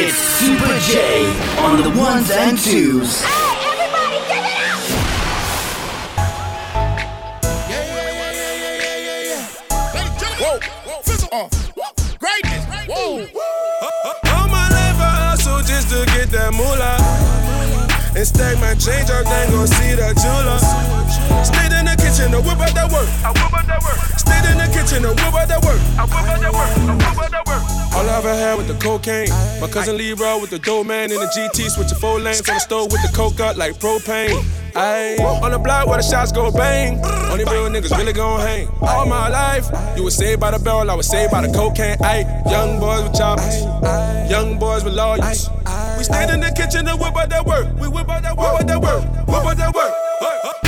It's Super J on the ones and twos. Whoa, whoa, fizzle. Greatness. Whoa. All my life I hustle just to get that moolah. And stack my change up, then go see the jeweler. Stayed in the kitchen to whip out that work. I whip out that work. Stayed in the kitchen to whip out that work. I whip out that work. I whip out that work. All I ever had with the cocaine. My cousin Leroy with the dope man in the GT, switching four lanes on the stove with the coke up like propane. Ayy, on the block where the shots go bang. Only real niggas really gon' hang. All my life, you was saved by the barrel, I was saved by the cocaine. Ayy, young boys with choppers, young boys with lawyers. We stayed in the kitchen and whip out that work. We whip out that work, whip out that work, whip out that work.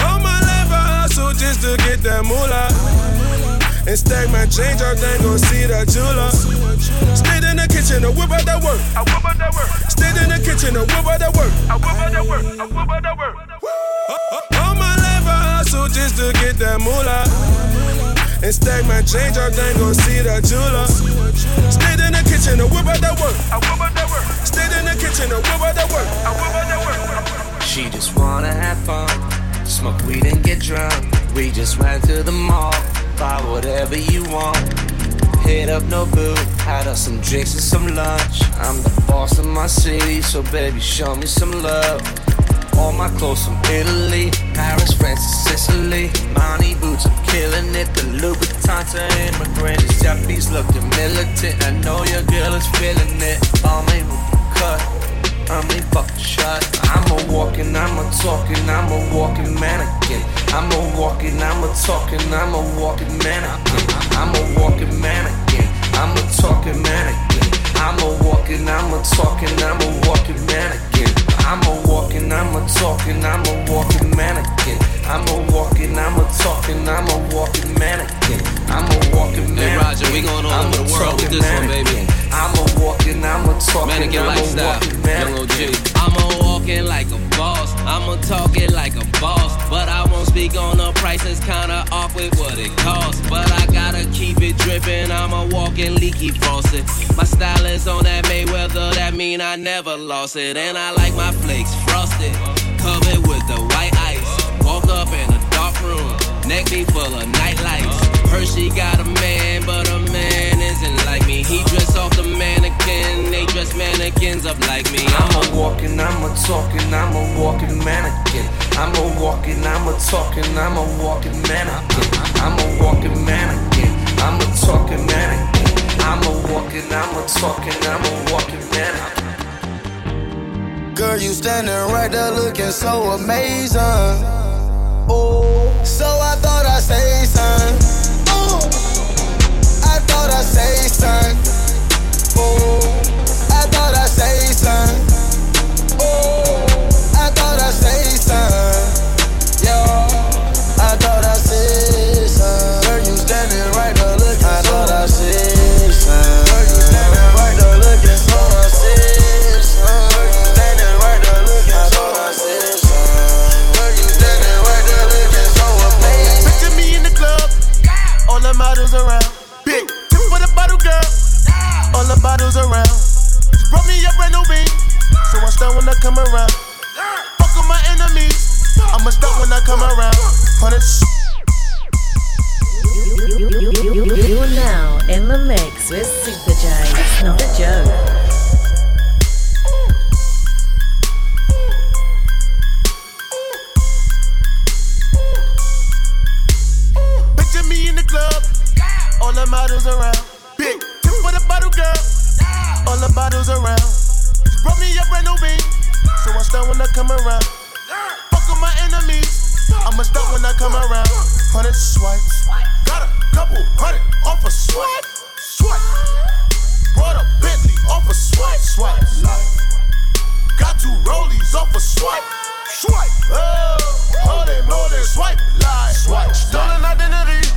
All my life I hustle just to get that moolah. And stack my change up, then go see the jeweler. Stayed in the kitchen to whip out that work. I whip out that work. Stayed in the kitchen to whip out that work. I whip out that work. I whip out that work. All my life I hustle just to get that moolah. And stack my change up, then go see the jeweler. Stayed in the kitchen to whip out that work. I whip out that work. Stayed in the kitchen to whip out that work. I whip out that work. She just wanna have fun, smoke weed and get drunk. We just ran to the mall, buy whatever you want. Hit up no boo, had us some drinks and some lunch. I'm the boss of my city, so baby, show me some love. All my clothes from Italy, Paris, France, and Sicily. Money boots, I'm killing it. The Louboutin to immigrants. Japanese looking militant. I know your girl is feeling it. All my cut. I'm a fucking shot. I'm a walking, I'm a talking, I'm a walking mannequin. I'm a walking, I'm a talking, I'm a walking mannequin. I'm a walking mannequin. I'm a talking mannequin. I'm a walking, I'm a talking, I'm a walking mannequin. I'm a walking, I'm a talking, I'm a walking mannequin. I'm a walking, I'm a talking, I'm a walking mannequin. I'm a walking mannequin. Hey, Roger, we going all I'm over a the world with this one, baby. mannequin. I'm a walking, I'm a talking, Mannequin I'm a lifestyle, walking young. OG. I'm a walking like a boss. I'm a talking like a boss. But I won't speak on the price, it's kinda off with what it costs. But I gotta keep it dripping. I'm a walking leaky faucet. My style is on that Mayweather, that mean I never lost it. And I like my flakes frosted, covered with the white ice. Walk up in a dark room, neck be full of night lights. Hershey got a man, but a man isn't like me. He dress off the mannequin, they dress mannequins up like me. I'm a walking, I'm a talking, I'm a walking mannequin. I'm a walking, I'm a talking, I'm a walking mannequin. I'm a walking mannequin. I'm a talking mannequin. I'm a walking, I'm a talking, I'm a walking mannequin. Girl, you standing right there looking so amazing. So I thought I'd say something. I thought I'd say something. Bottles around. She brought me a brand new beat, so I start when I come around. Fuck with my enemies, I'ma start when I come around. Hundred You are now in the mix with Super J. It's not a joke. Picture me in the club, all the models around. Big tip for the bottle girl, all the bottles around. She brought me a brand new beat, so I start when I come around. Fuck with my enemies, I'ma start when I come around. Hundred swipes, got a couple hundred off a swipe, swipe. Brought a Bentley off a swipe, swipe. Got two rollies off a swipe, swipe. Oh, more than swipe, lie, swipe. Stolen identity,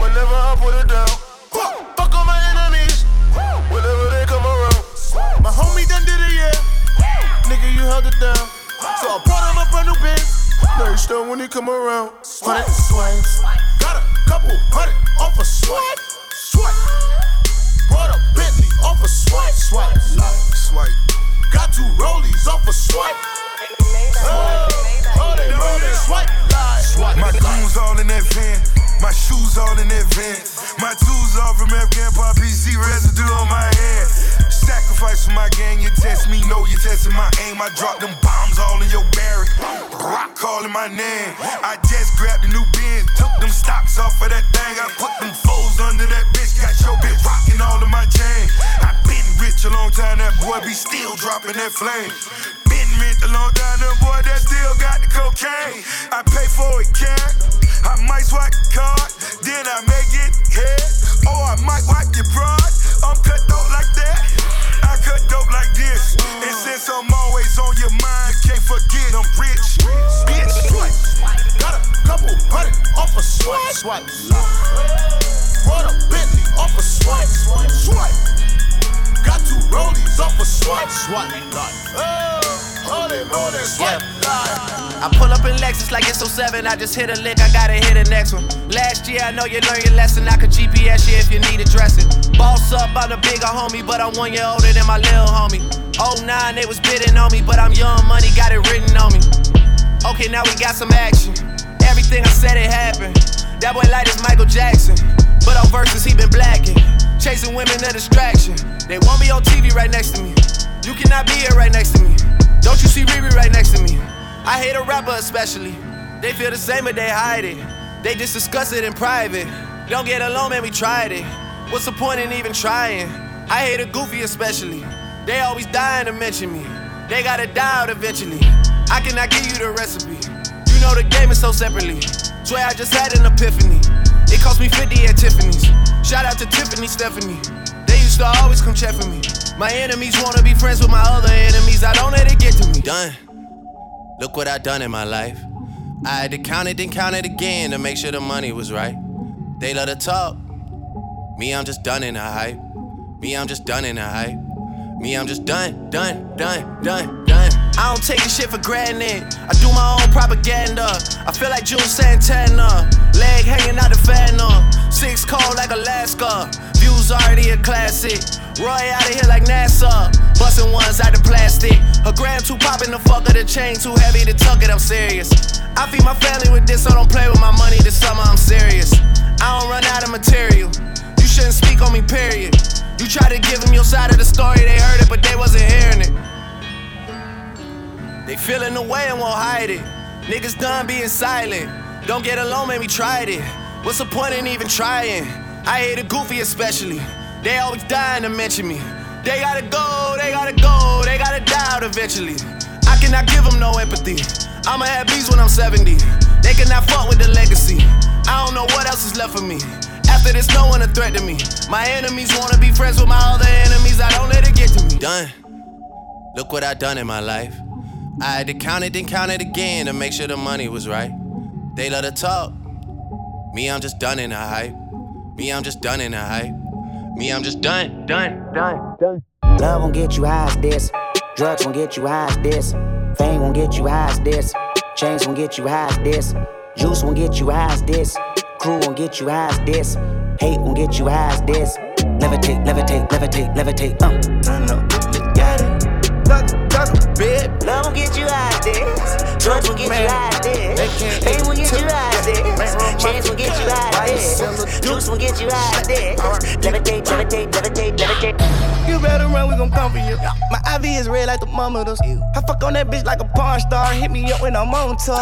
whenever I put it down. Fuck all my enemies, homie done did it, yeah. Nigga, you held it down. So I brought him a brand new biz. Now you still when he come around. Hundred swings. Got a couple hundred off a swipe. Swipe. Brought a Bentley off a swipe. Swipe. Like swipe. Got two rollies off a swipe. Swipe. My goons all in that van. My shoes all in that van. My tools all from Afghan Pop PC residue on my hand. Sacrifice for my gang, you test me, know you testing my aim. I drop them bombs all in your barrack. Rock calling my name. I just grabbed a new bin, took them stocks off of that thing. I put them foes under that bitch, got your bitch rocking all of my chain. I been rich a long time, that boy be still dropping that flame. Been rich a long time, that boy that still got the cocaine. I pay for it, cat. I might swipe the card, then I make it head. Or I might wipe your pride. I'm cut dope like that. I cut dope like this. And since I'm always on your mind, can't forget I'm rich. Bitch, got a couple hundred off a swipe. Swipe. Brought a Bentley off a swipe. Swipe. Got two rollies off a swipe. Swipe. Oh, all they know that swipe. Yeah. I pull up in Lexus like it's 07. I just hit a lick, I gotta hit the next one. Last year, I know you learned your lesson. I could GPS you if you need addressing. Boss up, I'm the bigger homie, but I'm one year older than my little homie. 09, they was bidding on me, but I'm young money, got it written on me. Okay, now we got some action. Everything I said, it happened. That boy light is Michael Jackson. But on verses, he been blacking. Chasing women, a distraction. They won't be on TV right next to me. You cannot be here right next to me. Don't you see Riri right next to me? I hate a rapper especially. They feel the same, but they hide it. They just discuss it in private. Don't get alone, man, we tried it. What's the point in even trying? I hate a goofy especially. They always dying to mention me. They gotta die out eventually. I cannot give you the recipe. You know the game is so separately. Swear I just had an epiphany. It cost me 50 at Tiffany's. Shout out to Tiffany Stephanie. Used to always come check for me. My enemies wanna be friends with my other enemies. I don't let it get to me. Done. Look what I done in my life. I had to count it, then count it again to make sure the money was right. They love to talk. Me, I'm just done in the hype. Me, I'm just done in the hype. Me, I'm just done, done, done, done, done. I don't take this shit for granted. I do my own propaganda. I feel like Juelz Santana. Leg hanging out the fan up. Six cold like Alaska. Views already a classic. Roy out of here like NASA. Busting ones out of plastic. A gram too poppin' the fuck of the chain too heavy to tuck it, I'm serious. I feed my family with this, so don't play with my money this summer, I'm serious. I don't run out of material. You shouldn't speak on me, period. You try to give them your side of the story, they heard it, but they wasn't hearing it. They feeling the way and won't hide it. Niggas done being silent. Don't get alone, man, we tried it. What's the point in even trying? I hate a goofy especially. They always dying to mention me. They gotta go, they gotta go, they gotta die out eventually. I cannot give them no empathy. I'ma have bees when I'm 70. They cannot fuck with the legacy. I don't know what else is left for me. After this, no one a threat to me. My enemies wanna be friends with my other enemies. I don't let it get to me. Done. Look what I done in my life. I had to count it, then count it again to make sure the money was right. They love to talk. Me, I'm just done in the hype. Me, I'm just done in the hype. Me, I'm just done, done, done, done. Love won't get you high as this. Drugs won't get you high as this. Fame won't get you high as this. Chains won't get you high as this. Juice won't get you high as this. Crew won't get you high as this. Hate won't get you high as this. Levitate, levitate, levitate, levitate. Uh. Turn up, won't get you high as this. Drugs won't get you high as this. Fame won't get you high as this. Chains won't get you high as this. Juice won't get you high as this. Levitate, levitate, levitate, levitate. You better run, we gon' come for you. My IV is red like the mama does. I fuck on that bitch like a porn star. Hit me up when I'm on tour.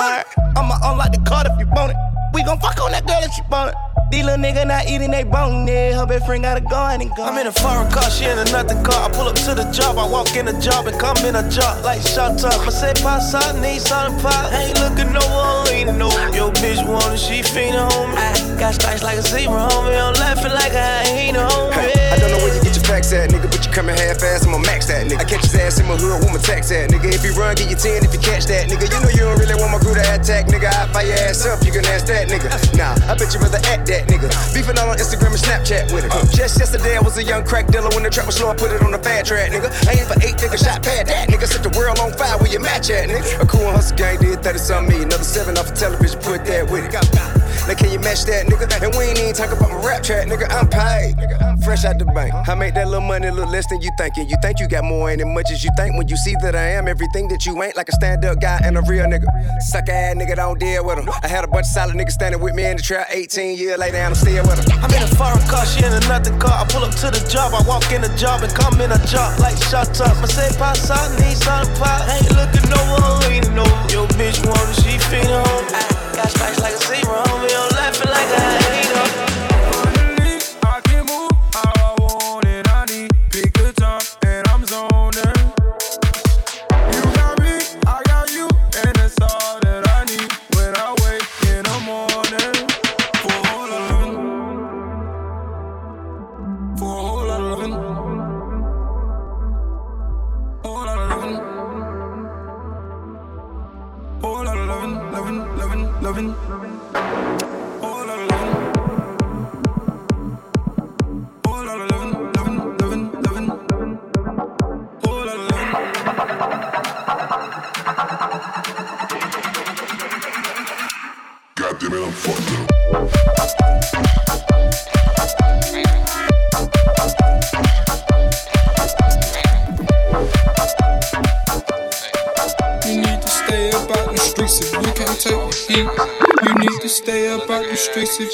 I'ma unlock the card if you want it. We gon' fuck on that girl if she want it. These little niggas not eating they bone, yeah. Her best friend gotta go and go. I'm in a foreign car, she in a nothing car. I pull up to the job, I walk in the job and come in a job like shot up. I say pass out, need something pop. Ain't looking no one, ain't no. Yo, bitch wanna, she fiendin' home. I got stripes like a zebra, homie. I'm laughing like I ain't home. I don't know where you get your facts at, nigga, but you coming half fast, I'ma max that, nigga. I catch his ass in my hood with my tax at, nigga. If you run, get your 10 if you catch that, nigga. You know you don't really want my crew to attack, nigga. I fire your ass up, you can ask that, nigga. Nah, I bet you rather act that, nigga. Beefing all on Instagram and Snapchat with it. Just yesterday, I was a young crack dealer when the trap was slow, I put it on the fat track, nigga. Ain't for eight nigga, shot pad that, nigga. Set the world on fire where you match at, nigga. A cool hustle gang did 30 something me, Another seven off the television, put that with it. Now can you match that, nigga? And we ain't even talk about my rap track, nigga. I'm paid. Fresh out the bank. I make that little money look less than you thinking. You think you got more ain't as much as you think when you see that I am everything that you ain't, like a stand-up guy and a real nigga. Sucker ass nigga, don't deal with him. I had a bunch of solid niggas standing with me in the trap 18 years later, I'm still with them. I'm in a foreign car, she in another car. I pull up to the job, I walk in the job and come in a job like shut up. I say pass out, need some pop. Ain't looking over, leaning over. Yo, bitch wanna, she feeding home. Stripes like a zero, me on laughing like a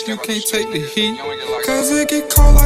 you can't take the heat. Cause it get cold like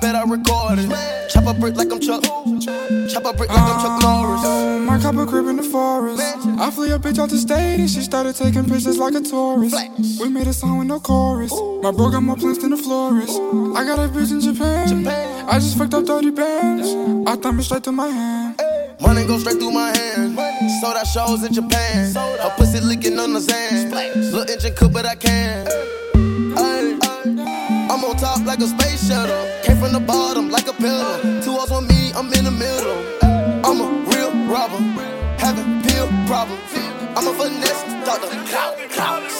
bet I record it. Chop a brick like I'm Chuck. Chop a brick like I'm Chuck Norris. Oh, my cop a crib in the forest. I flew a bitch out the state and she started taking pictures like a tourist. We made a song with no chorus. My bro got more plans than the florist. I got a bitch in Japan. I just fucked up 30 bands. I thumb it straight to my hand. Money go straight through my hand. Sold out shows in Japan. Her pussy licking on the sand. Little engine cook, but I can. Like a space shuttle. Came from the bottom like a pillar. Two walls on me, I'm in the middle. I'm a real robber. Having pill problems. I'm a finesse doctor. Clout, clout,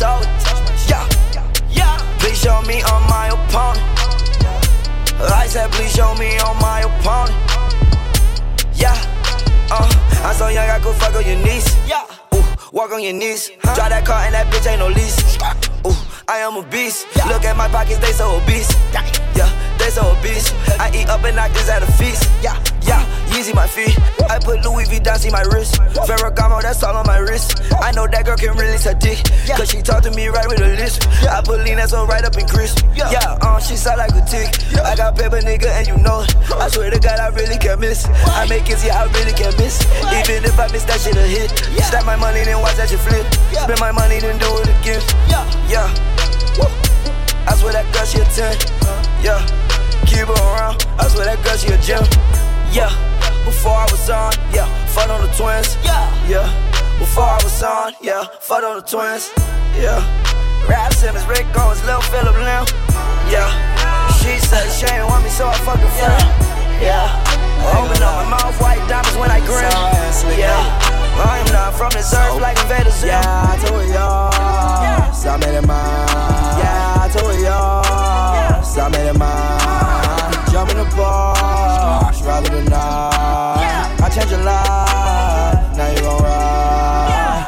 you better not talk. Yeah, yeah. Please show me on my opponent. I said, please show me on my opponent. Yeah, uh, I'm so young, I could fuck on your knees. Yeah, ooh, walk on your knees. Drive that car and that bitch ain't no lease. Ooh, I am a beast. Look at my pockets, they so obese. Yeah, they so obese. I eat up and I this at a feast. Yeah, yeah, Yeezy my feet. I put Louis V down, see my wrist. Ferragamo, that's all on my wrist. I know that girl can release her dick. Cause she talk to me right with a list. I put lean that's right up in Chris. Yeah, uh, she sound like a tick. I got paper, nigga, and you know it. I swear to God, I really can't miss. I make it, yeah, I really can't miss. Even if I miss that shit a hit. Stack my money, then watch that shit flip. Spend my money, then do it again. Yeah. I swear that girl, she a 10. Yeah. Keep her around. I swear that girl, she a gem. Yeah. Before I was on, yeah. Fuck on the twins. Yeah. Yeah. Before I was on, yeah. Fuck on the twins. Yeah. Raf Simons, Rick Owens, Lil Phillip Lim. Yeah. She said she ain't want me, so I fucking friend. Yeah. Open up my mouth, white diamonds when I grin. Yeah. I am not from this earth like Invader Zim. Yeah, I told y'all. So I made it mine. Yeah, I told y'all. So I made it mine. Jump in the bar, rather than not. I changed your life, now you gon' ride.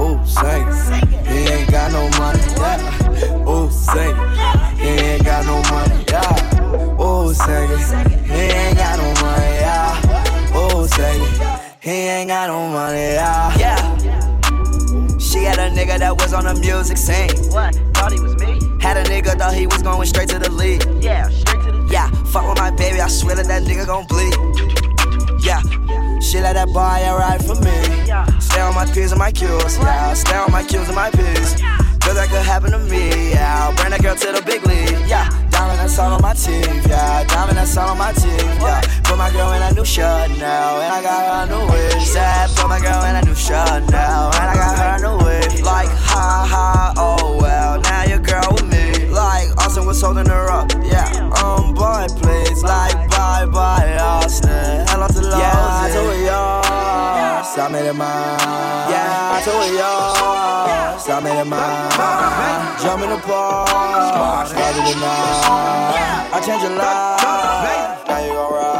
Ooh, sing it. He ain't got no money, yeah. Ooh, sing it. He ain't got no money, yeah. Ooh, sing it. He ain't got no money, yeah. Ooh, sing it. He ain't got no money, yeah. Yeah. She had a nigga that was on the music scene. What? Thought he was me? Had a nigga thought he was going straight to the league. Yeah, straight to the Yeah, fuck with my baby, I swear that that nigga gon' bleed. Yeah, she let that boy ride for me. Stay on my P's and my Q's, yeah. Stay on my Q's and my P's. Cause that could happen to me, yeah. I'll bring that girl to the big league, yeah. Diamond that's all on my teeth, yeah. Diamond that's all on my teeth, yeah. Put my girl in a new shirt now, and I got her a new wig. Said, put my girl in a new shirt now, and I got her a new wig. Like, ha ha, oh well, now your girl with me. Like, Austin was holding her up, yeah. Um, boy, please, like, bye bye, Austin. Hello to Lord. Yeah, I told y'all. I made it mine. Yeah, y'all. So I made it mine. Jump in the park, rather than not. I changed your life, now you gon' ride.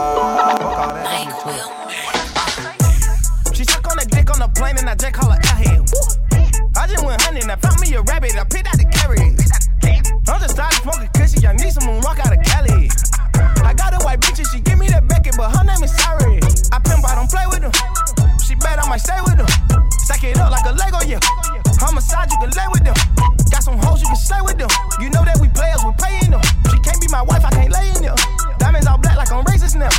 She suck on the dick on the plane and I just call her airhead. Woo. I just went hunting, I found me a rabbit, I picked out might stay with them. Stack it up like a Lego, yeah. Homicide, you can lay with them. Got some hoes, you can slay with them. You know that we players, we paying them. She can't be my wife, I can't lay in them. Diamonds all black like I'm racist now.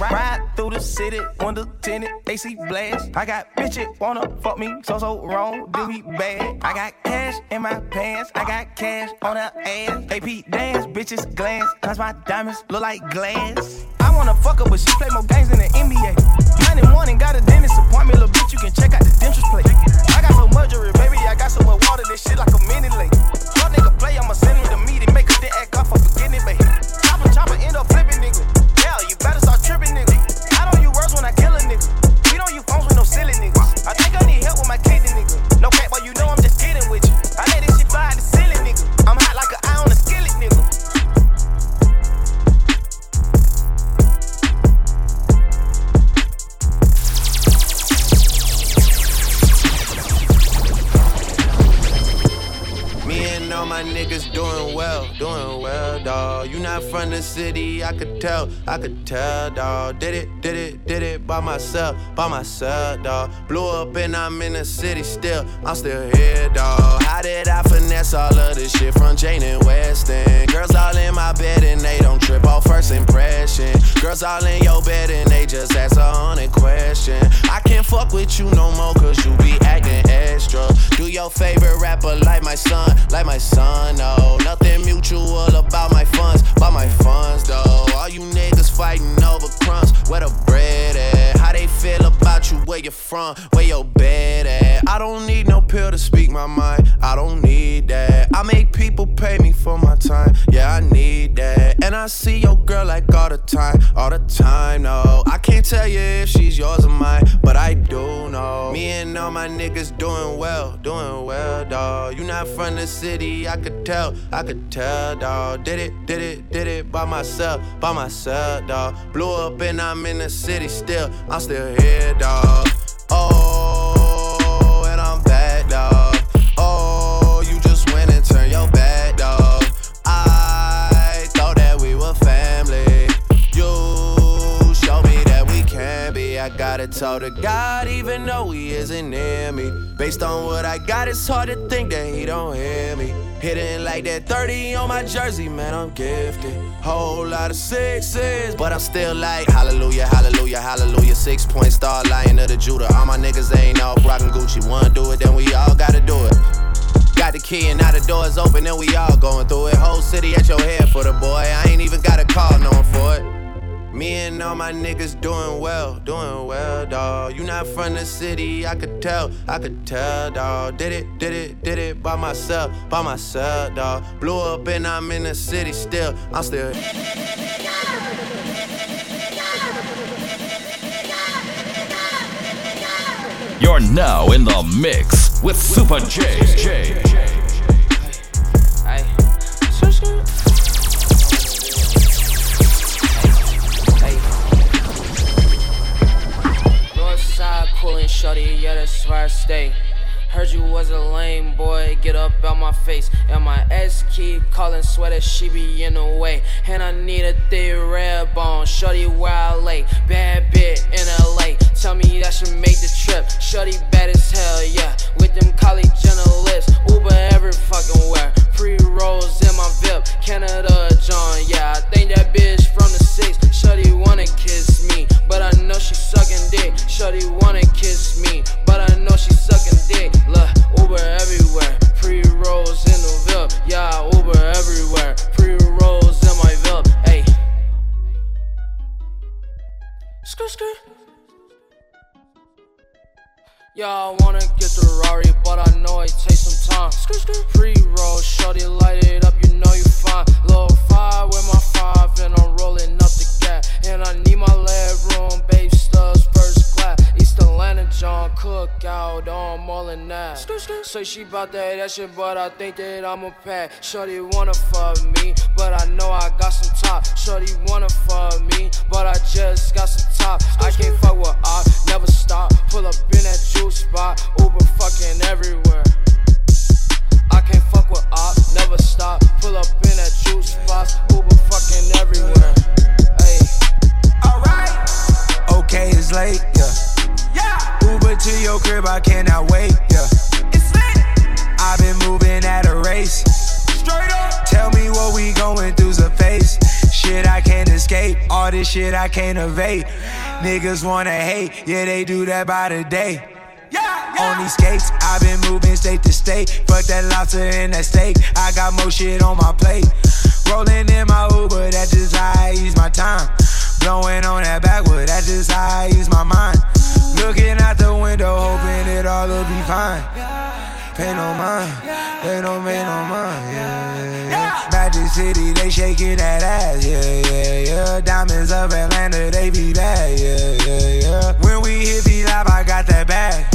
Ride, through the city, window tinted, AC blast. I got bitches wanna fuck me, so so wrong, do me bad. I got cash in my pants, I got cash on her ass. AP dance, bitches glance, cause my diamonds look like glass. I wanna fuck her, but she play more games than the NBA. Check out city, I could tell, I could tell, dawg. Did it, did it, did it by myself, by myself, dawg. Blew up and I'm in the city still, I'm still here, dawg. How did I finesse all of this shit from Jane and Weston? Girls all in my bed and they don't trip off first impression. Girls all in your bed and they just ask a hundred question. I can't fuck with you no more cause you be acting Do your favorite rapper like my son, like my son, no. Nothing mutual about my funds, about my funds, though. All you niggas fighting over crumbs, where the bread at? How they feel about you, where you from, where your bed at? I don't need no pill to speak my mind, I don't need that. I make people pay me for my time, yeah, I need that. And I see your girl like all the time, all the time, no. I can't tell you if she's yours or mine, but I do know. Me and all my niggas doing well, doing well, dawg. You not from the city, I could tell, I could tell, dawg. Did it, did it, did it by myself, by myself, dawg. Blew up and I'm in the city still, I'm still here, dawg. Oh, and I'm back, dawg. Gotta talk to God, even though He isn't near me. Based on what I got, it's hard to think that He don't hear me. Hitting like that 30 on my jersey, man, I'm gifted. Whole lot of sixes, but I'm still like, hallelujah, hallelujah, hallelujah. Six point star, lion of the Judah. All my niggas ain't off rockin' Gucci. Wanna do it, then we all gotta do it. Got the key and now the door's open and we all going through it. Whole city at your head for the boy. I ain't even got a call knowing for it. Me and all my niggas doing well, doing well, dawg. You not from the city, I could tell, I could tell, dawg. Did it, did it, did it by myself, by myself, dawg. Blew up and I'm in the city still, I'm still. You're now in the mix with Super J. J. Ay. Sure, sure. Ay. Coolin' shorty, yeah, that's where I stay. Heard you was a lame boy, get up out my face. And my ex keep calling, swear that she be in the way. And I need a thick red bone, shorty where I lay. Bad bit in LA, tell me that should make the trip. Shorty bad as hell, yeah. With them college lips, Uber every fucking where. Pre rolls in my VIP, Canada John, yeah. I think that bitch from the six. Shorty wanna kiss me, but I know she sucking dick. Shorty wanna kiss me, but I know she sucking dick. Look, Uber everywhere. Pre rolls in the VIP, yeah. Uber everywhere. Pre rolls in my VIP, ayy. Skirt, skirt. Yeah, I wanna get the Rari, but I know it takes some time. Pre roll, shorty, light it up, you know you fine. Low five with my five, and I'm rolling up the gas. And I need my leg room, babe studs, first class. East Atlanta, John Cookout, on more than that. Say she bout that, that shit, but I think that I'm a pack. Shorty wanna fuck me, but I know I got some top. Shorty wanna fuck me, but I just got some top. I can't fuck with I never stop. Pull up in that juice spot, Uber fucking everywhere. I can't fuck with op, never stop. Pull up in that juice spot, Uber fucking everywhere. Hey. Alright. Okay, it's late, yeah. Yeah. Uber to your crib, I cannot wait, yeah. It's lit. I've been moving at a race. Straight up. Tell me what we going through's a face. Shit I can't escape, all this shit I can't evade. Niggas wanna hate, yeah, they do that by the day. On these skates, I've been moving state to state. Fuck that lobster and that steak. I got more shit on my plate. Rolling in my Uber, that's just how I use my time. Blowing on that backwood, that's just how I use my mind. Looking out the window, hoping it all will be fine. Pay no mind, they don't pay no mind, yeah, yeah. Magic City, they shaking that ass, yeah, yeah, yeah. Diamonds of Atlanta, they be bad, yeah, yeah, yeah. When we hit the live, I got that bag.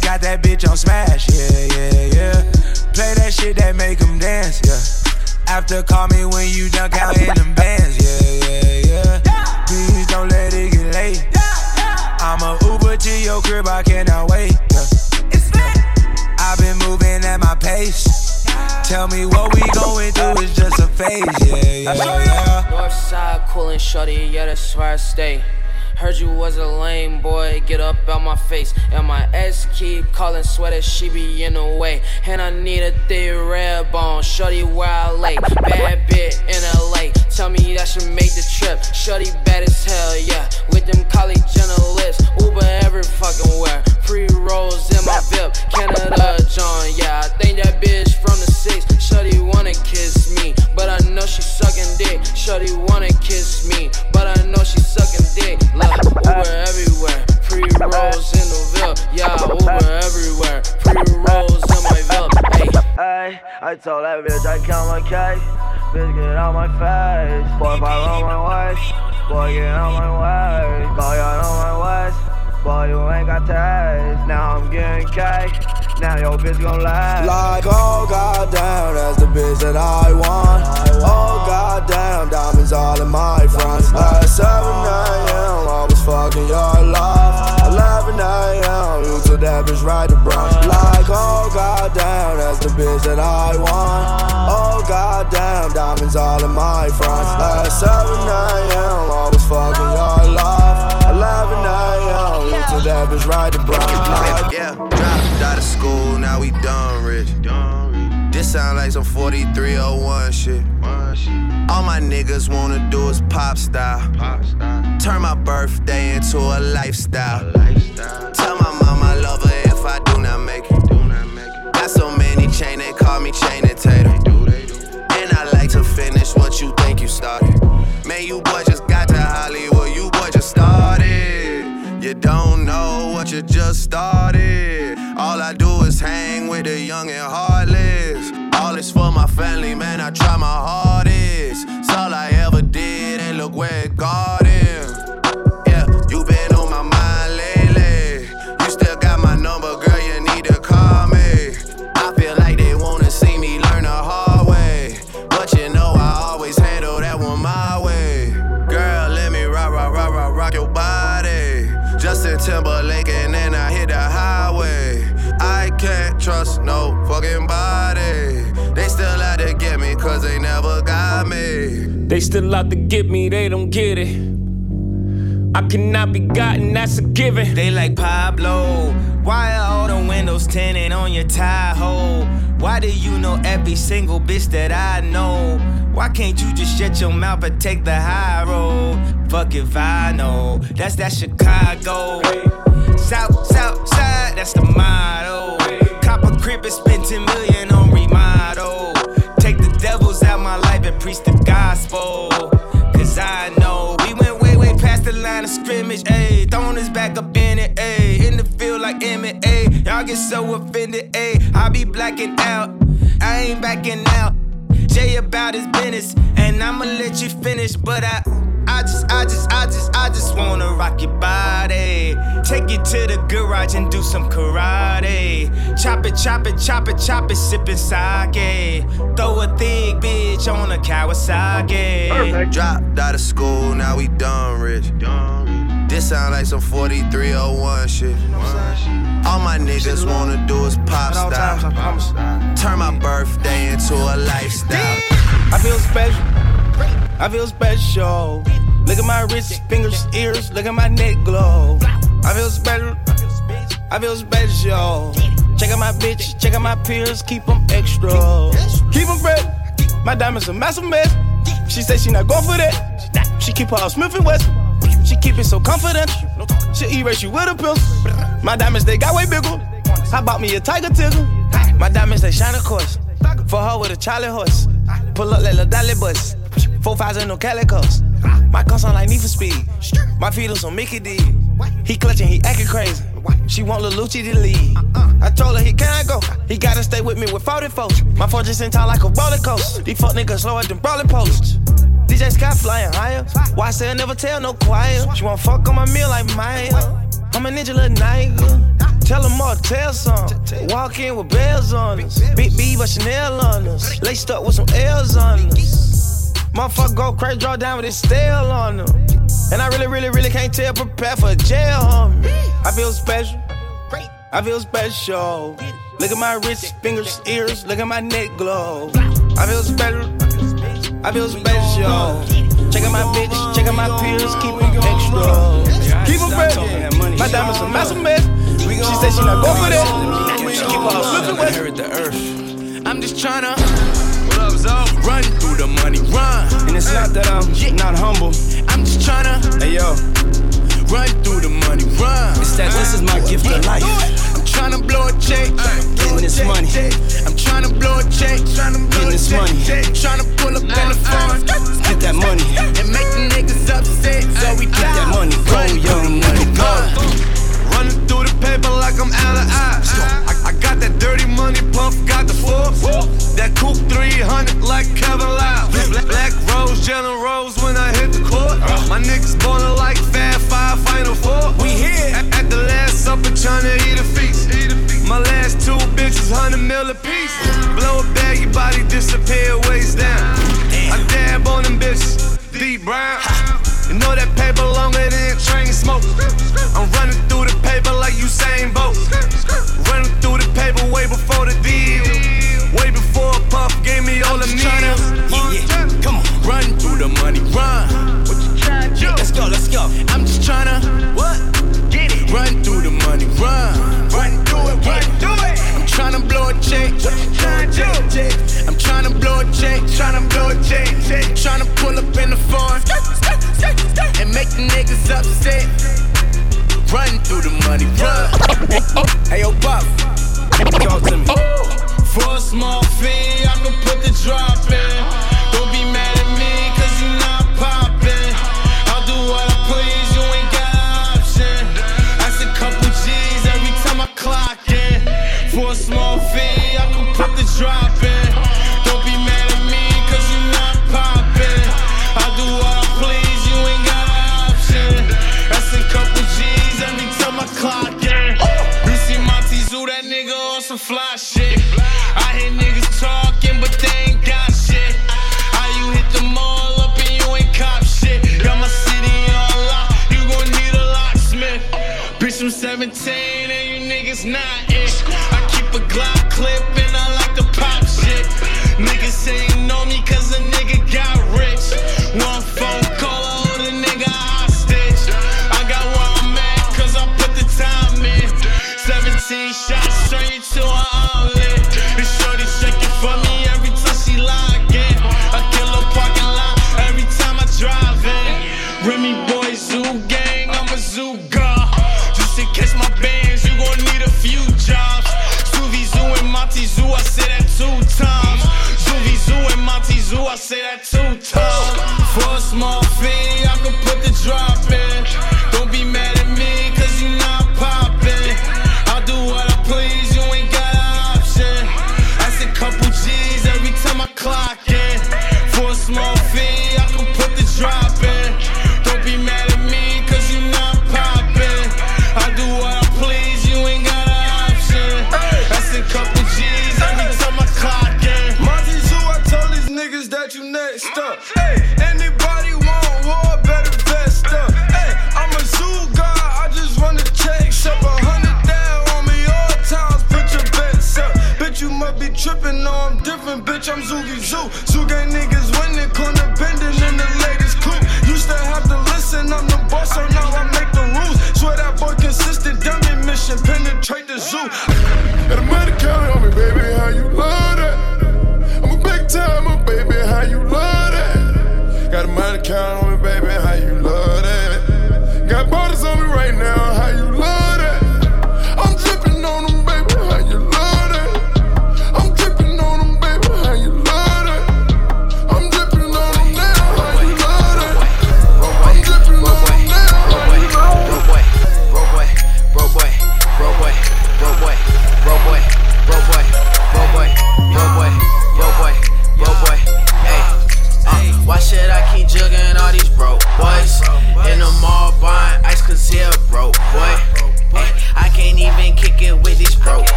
Got that bitch on smash, yeah, yeah, yeah. Play that shit that make them dance, yeah. After call me when you dunk out in them bands, yeah, yeah, yeah. Please don't let it get late. I'm a Uber to your crib, I cannot wait. Yeah. I've been moving at my pace. Tell me what we going through is just a phase, yeah, yeah, yeah. Northside coolin' shorty, yeah, that's where I stay. Heard you was a lame boy, get up out my face. And my ex keep calling, swear that she be in the way. And I need a thick red bone, shorty where I lay. Bad bit in LA, tell me that should make the trip. Shorty bad as hell, yeah. With them college lips, Uber every fucking where. Pre rolls in my bitch. Get out my face. Boy, I run my waist. Boy, get out my way. Boy, out on my waist. Boy, you ain't got taste. Now I'm getting cake. Now your bitch gon' last. Like, oh goddamn, that's the bitch that I want. Oh goddamn, diamonds all in my front. At 7 a.m., I was fucking your love. 11 a.m., you took that bitch right to brunch. Like, oh goddamn, that's the bitch that I want. Oh goddamn, diamonds all in my front. At 7 a.m., I was fucking your love. 11 a.m., you took that bitch right to brunch. Yeah, dropped out of school, now we done rich. This sound like some 4301 shit. All my niggas wanna do is pop style. Turn my birthday into a lifestyle. Tell my mama I love her if I do not make it. Got so many chain, they call me chain and tater. And I like to finish what you think you started. Man, you boy just got to Hollywood, you boy just started. You don't know what you just started. All I do is hang with the young and heartless. All is for my family, man. I try my hardest. It's all I ever did, and look where it got They still out to get me, they don't get it. I cannot be gotten, that's a given. They like Pablo. Why are all the windows tinted on your Tahoe? Why do you know every single bitch that I know? Why can't you just shut your mouth and take the high road? Fuck if I know. That's that Chicago. South, south side, that's the motto. Cop a crib and spend 10 million on preach the gospel. Cause I know we went way, way past the line of scrimmage, ayy. Throwing us back up in it, ayy. In the field like MMA. Y'all get so offended, ayy. I be blacking out. I ain't backing out. Jay about his business, and I'ma let you finish, but I. I just, I just, I just, I just wanna rock your body. Take you to the garage and do some karate. Chop it, chop it, chop it, chop it, sippin' sake. Throw a thick bitch on a Kawasaki. Perfect. Dropped out of school, now we done rich. This sound like some 4301 shit. All my niggas wanna do is pop style. Turn my birthday into a lifestyle. I feel special. I feel special. Look at my wrist, fingers, ears. Look at my neck glow. I feel special. I feel special. Check out my bitch, check out my peers, keep them extra. Keep them ready. My diamonds a massive mess. She say she not going for that. She keep her Smith and Wesson. She keep it so confident. She erase you with a pistol. My diamonds they got way bigger. I bought me a tiger tickle. My diamonds they shine of course. For her with a Charlie horse. Pull up like a dolly bus. Four thousand no calicos. My car sound like Need for Speed. My feet on some Mickey D. He clutching, he acting crazy. She want Lil Lucci to lead. I told her he can't go. He gotta stay with me with 40 folks. My just in town like a roller coaster. These fuck niggas slower than brawling posts. DJ Sky flying higher. Why say I never tell no choir? She want fuck on my meal like Maya. I'm a ninja little nigga. Tell them all, tell some. Walk in with bells on us. Big B, but Chanel on us. Laced up with some L's on us. Motherfucker go crazy, draw down with his stale on them. And I really, really, really can't tell, prepare for jail, homie. I feel special. I feel special. Look at my wrist, fingers, ears. Look at my neck glow. I feel special. I feel special. Check out my bitch, check out my peers, keep them extra. Keep them ready. My diamonds a massive mess. She said she not go for that. She keep her flipping west. Inherit the earth. I'm just tryna What up, run through the money, run. And it's not that I'm not humble. I'm just tryna Hey yo, run through the money, run. it's that this is my gift of life. I'm tryna blow a check, Getting this money. I'm tryna blow a check, Getting this money. Tryna pull up in the uh, uh, front uh, Get that money. and make the niggas upset. So we Get that money. Go, young money. Go. Running through the paper like I'm out of eyes. I, got that dirty money, Puff got the four. That coupe 300 like Kevin Liles. Black Rose, Jalen Rose when I hit the court. Uh. My niggas ballin' like Fab Five, Final Four. We here at, at the last supper, tryna eat a feast. My last two bitches, 100 mil a piece. Blow a bag, your body disappear, waist down. I dab on them bitches, deep brown. You know that paper longer than train smoke. I'm running through the paper like Usain Bolt. Running through the paper way before the deal. Way before Puff gave me all the meals. Yeah, yeah, come on, run through the money, run. What you trying to do? Let's go, let's go. I'm just trying to what? Get it. Run through the money, run. Run through it, run through it. I'm trying to blow a check. What you trying to do? I'm trying to blow a check. Trying to blow a check.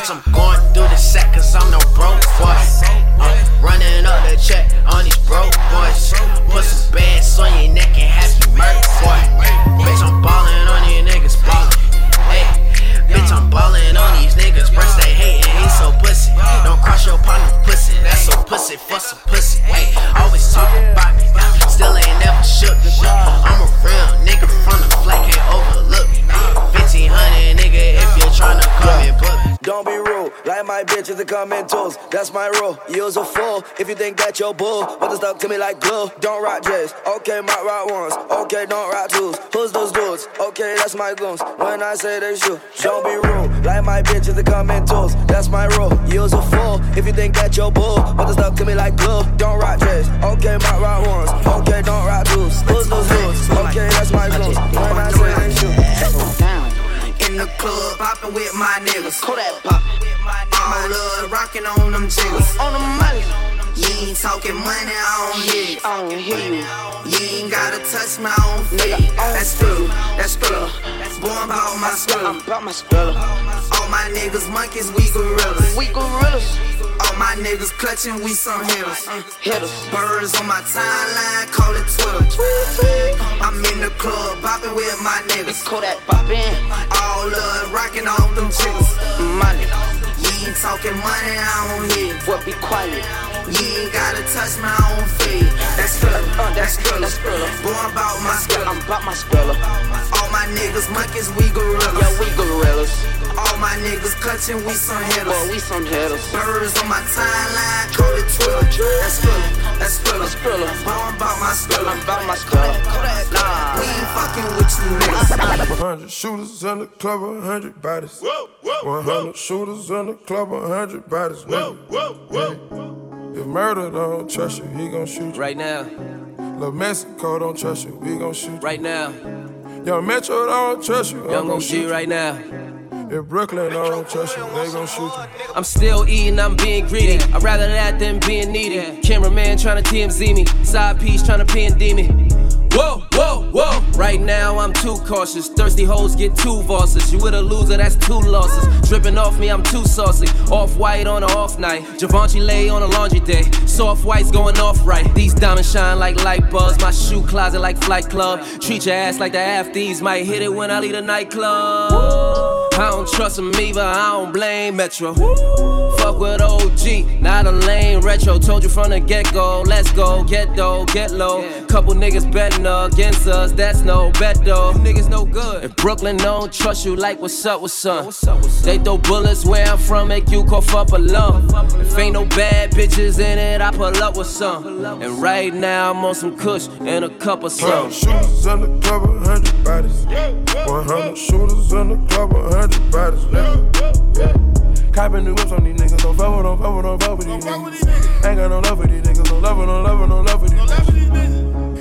Bitch, I'm going through the sack cause I'm no broke boy. Uh, running up the check, that's my rule. You's a fool if you think that you're bull. But the stuck to me like glue. Don't rock J's, okay, my rock ones. Okay, don't rock twos. Who's those dudes? Okay, that's my goons. When I say they shoot, don't be rude. Like my bitches, they come in tools. That's my rule. You's a fool if you think that you're bull. But the stuck to me like glue. Don't rock J's, okay, my rock ones. Okay, don't rock twos. Who's those dudes? Okay, that's my goons. When I say they shoot. In the club, popping with my niggas. Kodak poppin' with my niggas. I rocking on them jiggers. On the money. You ain't talking money, I don't hear it. I don't hear you. You ain't gotta touch my own feet. That's true, that's true. Boy, I'm my thriller. I'm about my thriller. All my niggas monkeys, we gorillas. We gorillas. All my niggas clutching, we some hitters. Uh, hitters. Birds on my timeline, call it Twitter. I'm in the club, bopping with my niggas. Call that bopping. All love, rocking off them chicks. Money. You ain't talking money, I don't hear. What be quiet? You ain't gotta touch my own feet. That's Skrilla, uh, that's Skrilla. Boy, I'm about my Skrilla. I'm about my Skrilla. All my niggas monkeys, we gorillas. Yeah, we gorillas. All my niggas clutching, we some hitters. Boy, we some hitters. Birds on my timeline, call it Twitter. That's Skrilla, that's Skrilla. Skrilla. Boy, I'm about my Skrilla. I'm about my Skrilla. Nah, we ain't fucking with you niggas. 100 shooters in the club, 100 bodies. Whoa, whoa, 100 shooters in the club, 100 bodies. Nigga. If murder don't trust you, he gon' shoot you. Right now. Lil Mexico don't trust you, we gon' shoot you. Right now. Young Metro don't trust you, I'm Young gon' OG shoot you. right now. If Brooklyn don't trust you, they gon' shoot you. I'm still eating, I'm being greedy. I'd rather that than being needy. Cameraman trying to TMZ me. Side piece trying to P&D me. Whoa, whoa, whoa. Right now I'm too cautious. Thirsty hoes get two bosses. You with a loser, that's two losses. Dripping off me, I'm too saucy. Off white on an off night. Givenchy lay on a laundry day. Soft whites going off right. These diamonds shine like light bulbs. My shoe closet like Flight Club. Treat your ass like the half these. Might hit it when I leave the nightclub. I don't trust him either, I don't blame Metro. Fuck with OG, not a lame retro. Told you from the get go, let's go, get though, get low. Couple niggas betting against us, that's no bet though. Niggas no good. If Brooklyn don't trust you, like what's up, what's up? They throw bullets where I'm from, make you cough up a lung. If ain't no bad bitches in it, I pull up with some. And right now I'm on some kush and a cup of some. 100 shooters in the club, 100 bodies. 100 shooters in the club, 100 bodies. Nigga. Yeah. Copping the whips on these niggas. Don't fuck with, don't fuck with, don't fuck with these niggas. Ain't got no love for these niggas. No love, no love, no love for these niggas.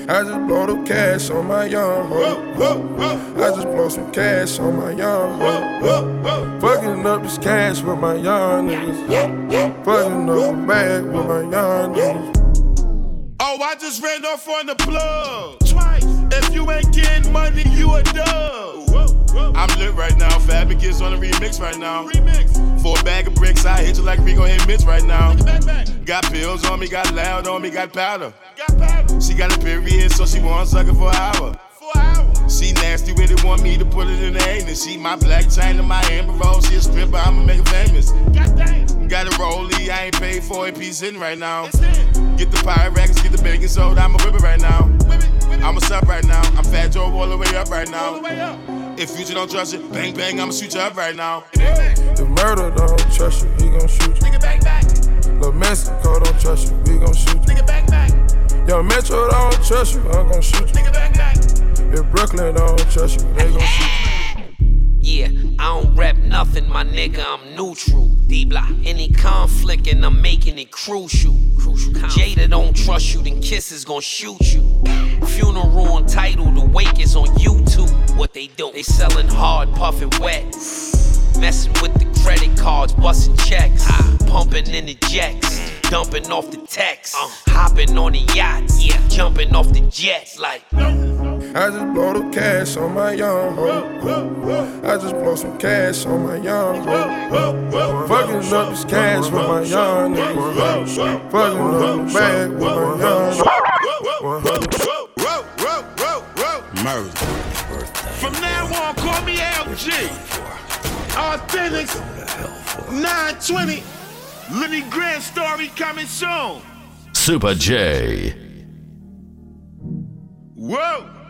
I just blow the cash on my young hoe. I just blow some cash on my young hoe. Fucking up this cash with my young niggas. Fucking up my bag with my young niggas. Oh, I just ran off on the plug. Twice. If you ain't getting money, you a dub. I'm lit right now. Fabric is on the remix right now. Remix. For a bag of bricks, I hit you like gon' hit Mitch right now. Got pills on me, got loud on me, got powder. She got a period, so she want sucker for an hour. She nasty with it, want me to put it in the anus. She my black chain china, my amber rose. She a stripper, I'ma make her famous. Got a rollie, I ain't paid for it, piece in right now. Get the Pyrex, get the baking soda, I'ma whip it right now. I'ma sup right now. I'm Fat Joe all the way up right now. If Future don't trust you, bang bang, I'ma shoot you up right now. If murder don't trust you, he gon' shoot you. Nigga bang bang, Lil Mexico don't trust you, we gon' shoot you. nigga bang bang, Young Metro don't trust you, I'm gon' shoot you. nigga bang bang. If Brooklyn don't trust you, they gon' shoot you. Yeah, I don't rap nothing, my nigga, I'm neutral. D block. Any conflict and I'm making it crucial. Crucial. Jada don't trust you, then Kisses gon' shoot you. Funeral and title, the wake is on YouTube. What they do? They selling hard, puffin' wet. Messing with the credit cards, busting checks. Pumping in the jets, dumping off the text. Uh. Hopping on the yachts, yeah, jumping off the jets like. I just blow the cash on my young hoe. I just blow some cash on my young hoe. Fucking up this cash with my young niggas. Fucking up the bag with my young Murder. From now on, call me LG. Authentics 920. Lenny Grant story coming soon. Super J. Whoa,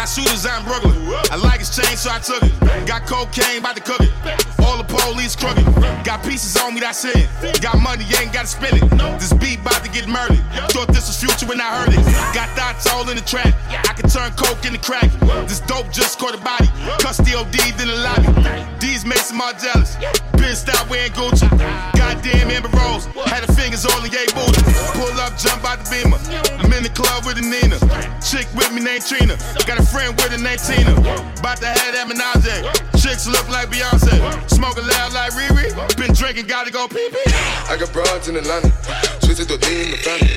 Got shooters in Brooklyn. I like his chain, so I took it. Got cocaine, about to cook it. All the police crooked. Got pieces on me, that's it. Got money, ain't gotta spend it. This beat about to get murdered. Thought this was future when I heard it. Got thoughts all in the trap. I can turn coke into crack. This dope just caught a body. Custody OD'd in the lobby. These Mason jealous. Been stop wearing Gucci. Goddamn Amber Rose. Had her fingers all in gay booty. Pull up, jump out the beamer. I'm in the club with a Nina. Chick with me named Trina. Got a friend with a named Tina. About to have that menage. Chicks look like Beyonce. Smoking loud like Riri. Been drinking, gotta go pee pee. I got broads in Atlanta, switch to lean in the family.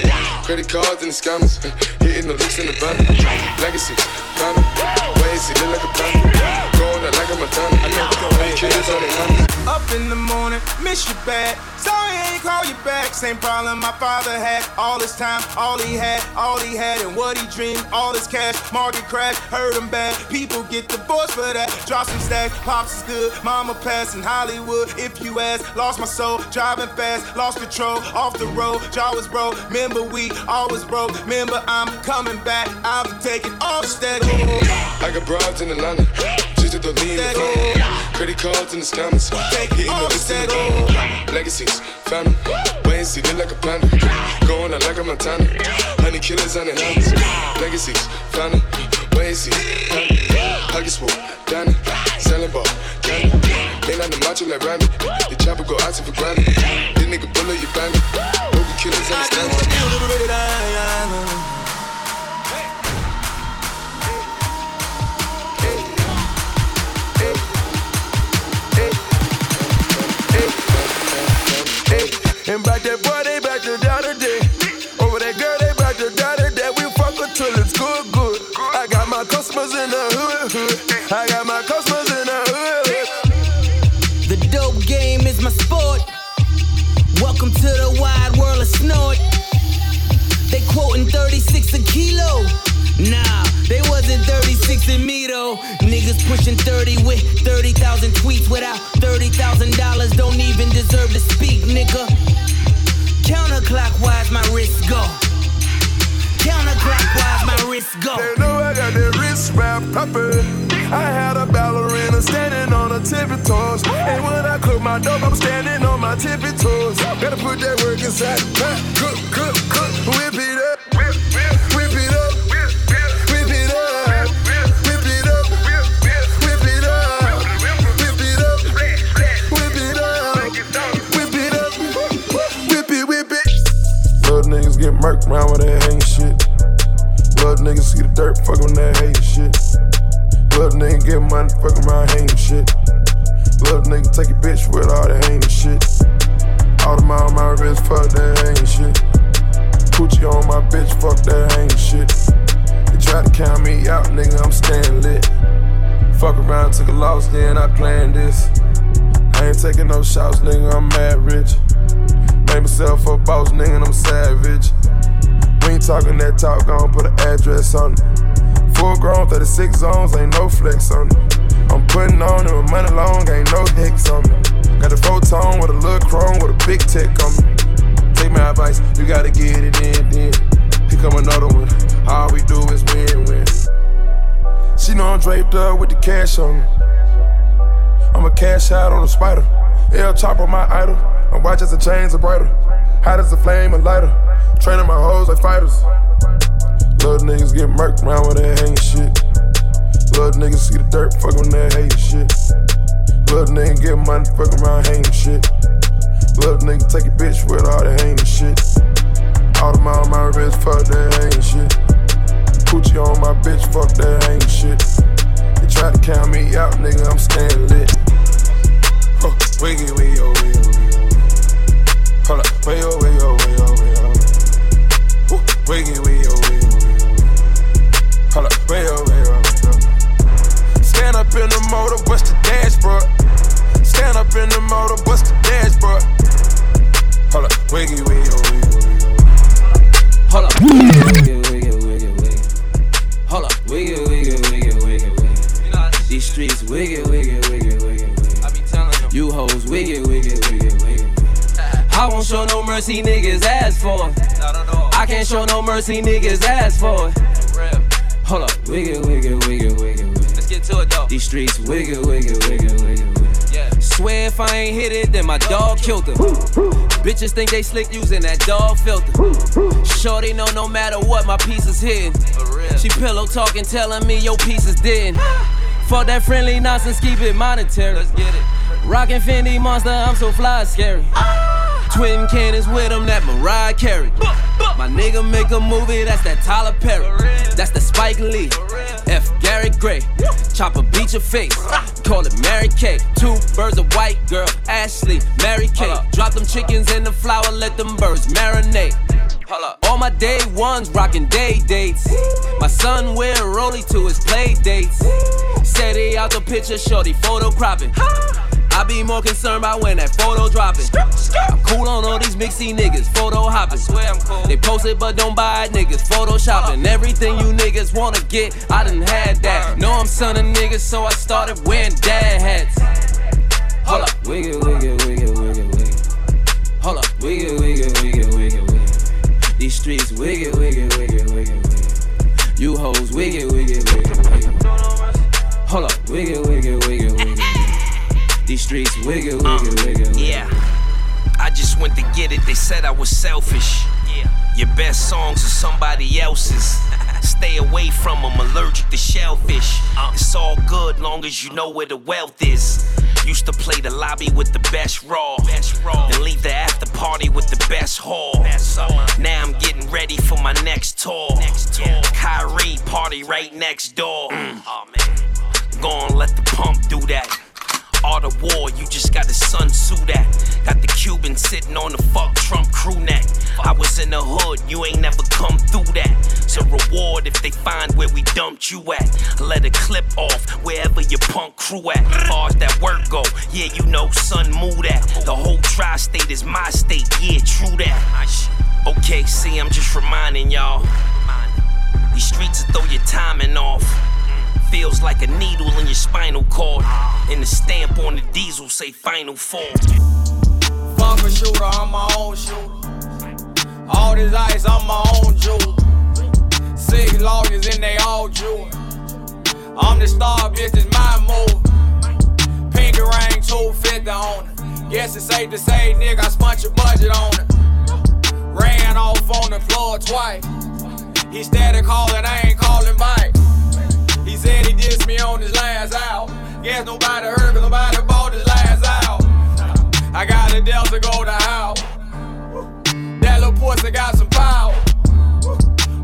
Credit cards and the scammers, hitting the looks in the van. Legacy, family, ways, it look like a plan. Going out like a Montana, I know kids on the hand. Up in the morning, miss you bad. Sorry I ain't call you back. Same problem my father had. All his time, all he had, all he had, and what he dreamed. All his cash, market crash, hurt him bad. People get divorced for that. Drop some stacks, pops is good. Mama passed in Hollywood. If you ask, lost my soul, driving fast, lost control, off the road. Jaw was broke. Remember we always broke. Remember I'm coming back. I'm taking off steady. I got broads in Atlanta, to lean in the family. Credit cards and the scammers, hitting the looks in the van. Legacies, family, see, look like a panda. Going out like a Montana, honey killers on the hands. Legacies, family, ways, see, family. Pockets full, Danny, selling ball, candy. Ain't on the macho like Randy. The chopper go out for granted. This nigga bullet your bandit. Broken killers understand And back that they back to quoting 36 a kilo. Nah, they wasn't 36 in me though. Niggas pushing 30 with 30,000 tweets without $30,000. Don't even deserve to speak, nigga. Counterclockwise, my wrist go. Counterclockwise, my wrist go. They know I got that wrist wrap poppin'. I had a ballerina standing on her tippy toes. And when I cook my dope, I'm standing on my tippy toes. Gotta put that work inside the pot. Cook, cook, cook, whip it up. Whip, whip, whip it up. Whip, whip, whip it up. Whip it. Whip it up. Whip it. Whip it up. Whip it. Whip it, whip it. Niggas get murked around with that hating shit. Little niggas see the dirt, fuck with that hating shit. Little nigga get money, fuck around hating shit. Little nigga take a bitch with all that hating shit. All the mile my wrist, fuck that hating shit. Coochie on my bitch, fuck that hating shit. They try to count me out, nigga, I'm staying lit. Fuck around, took a loss, then I planned this. I ain't taking no shots, nigga, I'm mad rich. Made myself a boss, nigga, I'm savage. We ain't talking that talk, gon' put an address on it. Full grown, 36 zones, ain't no flex on me. I'm putting on it with money long, ain't no hex on me. Got a photon with a little chrome with a big tech on me. Take my advice, you gotta get it in, then. Here come another one. All we do is win, win. She know I'm draped up with the cash on me. I'm a cash out on a spider. L chop on my idol. My watches and chains are brighter. Hot as a flame and lighter. Training my hoes like fighters. Little niggas get murked around with that hate shit. Little niggas see the dirt, fuck on that hate shit. Little nigga get money, fuck around hating shit. Little nigga take a bitch with all that hating shit. All the mile my wrist, fuck that hating shit. Coochie on my bitch, fuck that hating shit. They try to count me out, nigga, I'm staying lit. Huh, wiggy, wiggy, oh, wiggy, wiggy. Hold up, oh, way, oh, way, oh, way, oh. Wiggy, wiggy, oh, wiggy, wiggy, oh. Hold up, oh, way, oh, oh. Stand up in the motor, bust the dashboard. Stand up in the motor, bust the dashboard. Hold up, wiggy, wiggy, oh, wiggy, wiggy, oh. Hold up. Wiggle, wiggle, wiggle, wiggle. Hold up. Wiggle, wiggle, wiggle, wiggle, wiggle. These streets wiggle, wiggle, wiggle, wiggle, wiggle. I be telling them. You hoes wiggle, wiggle, wiggle, wiggle. I won't show no mercy, niggas ask for it. I can't show no mercy, niggas ask for it. Hold up. Wiggle, wiggle, wiggle, wiggle, wiggle. Let's get to it though. These streets wiggle, wiggle, wiggle, wiggle, wiggle. Yeah. Swear if I ain't hit it, then my dog killed him. Bitches think they slick using that dog filter. Shorty know no matter what, my piece is hidden. She pillow talking, telling me your piece is dead. Fuck that friendly nonsense, keep it monetary. Let's get it. Rockin' Fendi Monster, I'm so fly, scary. Ah. Twin cannons with him, that Mariah Carey. My nigga make a movie, that's that Tyler Perry. That's the Spike Lee. F. Gary Gray. Chopper beat your face. Call it Mary Kay. Two birds of white girl, Ashley, Mary Kay. Drop them chickens in the flour, let them birds marinate. All my day ones rocking day dates. My son wear Rolly to his play dates. Said he out the picture, shorty photo cropping. I be more concerned about when that photo dropping. I'm cool on all these mixy niggas, photo hopping. Swear I'm cool. They post it but don't buy it, niggas, photoshopping. Everything you niggas wanna get, I done had that. Know I'm son of niggas, so I started wearing dad hats. Hold up, wiggle, wiggle, wiggle, wiggle, wiggle. Hold up, wiggle, wiggle, wiggle, wiggle, wiggle. These streets wiggle, wiggle, wiggle, wiggle, wiggle. You hoes wiggle, wiggle, wiggle, wiggle. Hold up, wiggle, wiggle, wiggle, wiggle. These streets wiggle, wiggle, wiggle. Yeah. I just went to get it, they said I was selfish. Yeah. Your best songs are somebody else's. Stay away from them, allergic to shellfish. It's all good long as you know where the wealth is. Used to play the lobby with the best raw. And leave the after party with the best haul. Now I'm getting ready for my next tour. next tour Kyrie party right next door. Mm. Gonna let the pump do that. Art of war, you just got the sun Tzu that. Got the Cuban sitting on the fuck Trump crew neck. I was in the hood, you ain't never come through that. So reward if they find where we dumped you at. Let a clip off wherever your punk crew at. Far as that work go, yeah, you know, son, move that. The whole tri state is my state, yeah, true that. Okay, see, I'm just reminding y'all. These streets will throw your timing off. Feels like a needle in your spinal cord. And the stamp on the diesel say final form. Fuck a shooter, I'm my own shooter. All this ice, I'm my own jewel. Six lawyers and they all Jew. I'm the star, bitch, it's my move. Pinky ring, 250 on it. Guess it's safe to say, nigga, I spent your budget on it. Ran off on the floor twice. He steady calling, I ain't calling back. He said he dissed me on his last out. Guess nobody heard, cause nobody bought his last out. I got a Delta go to house. That little pussy got some power.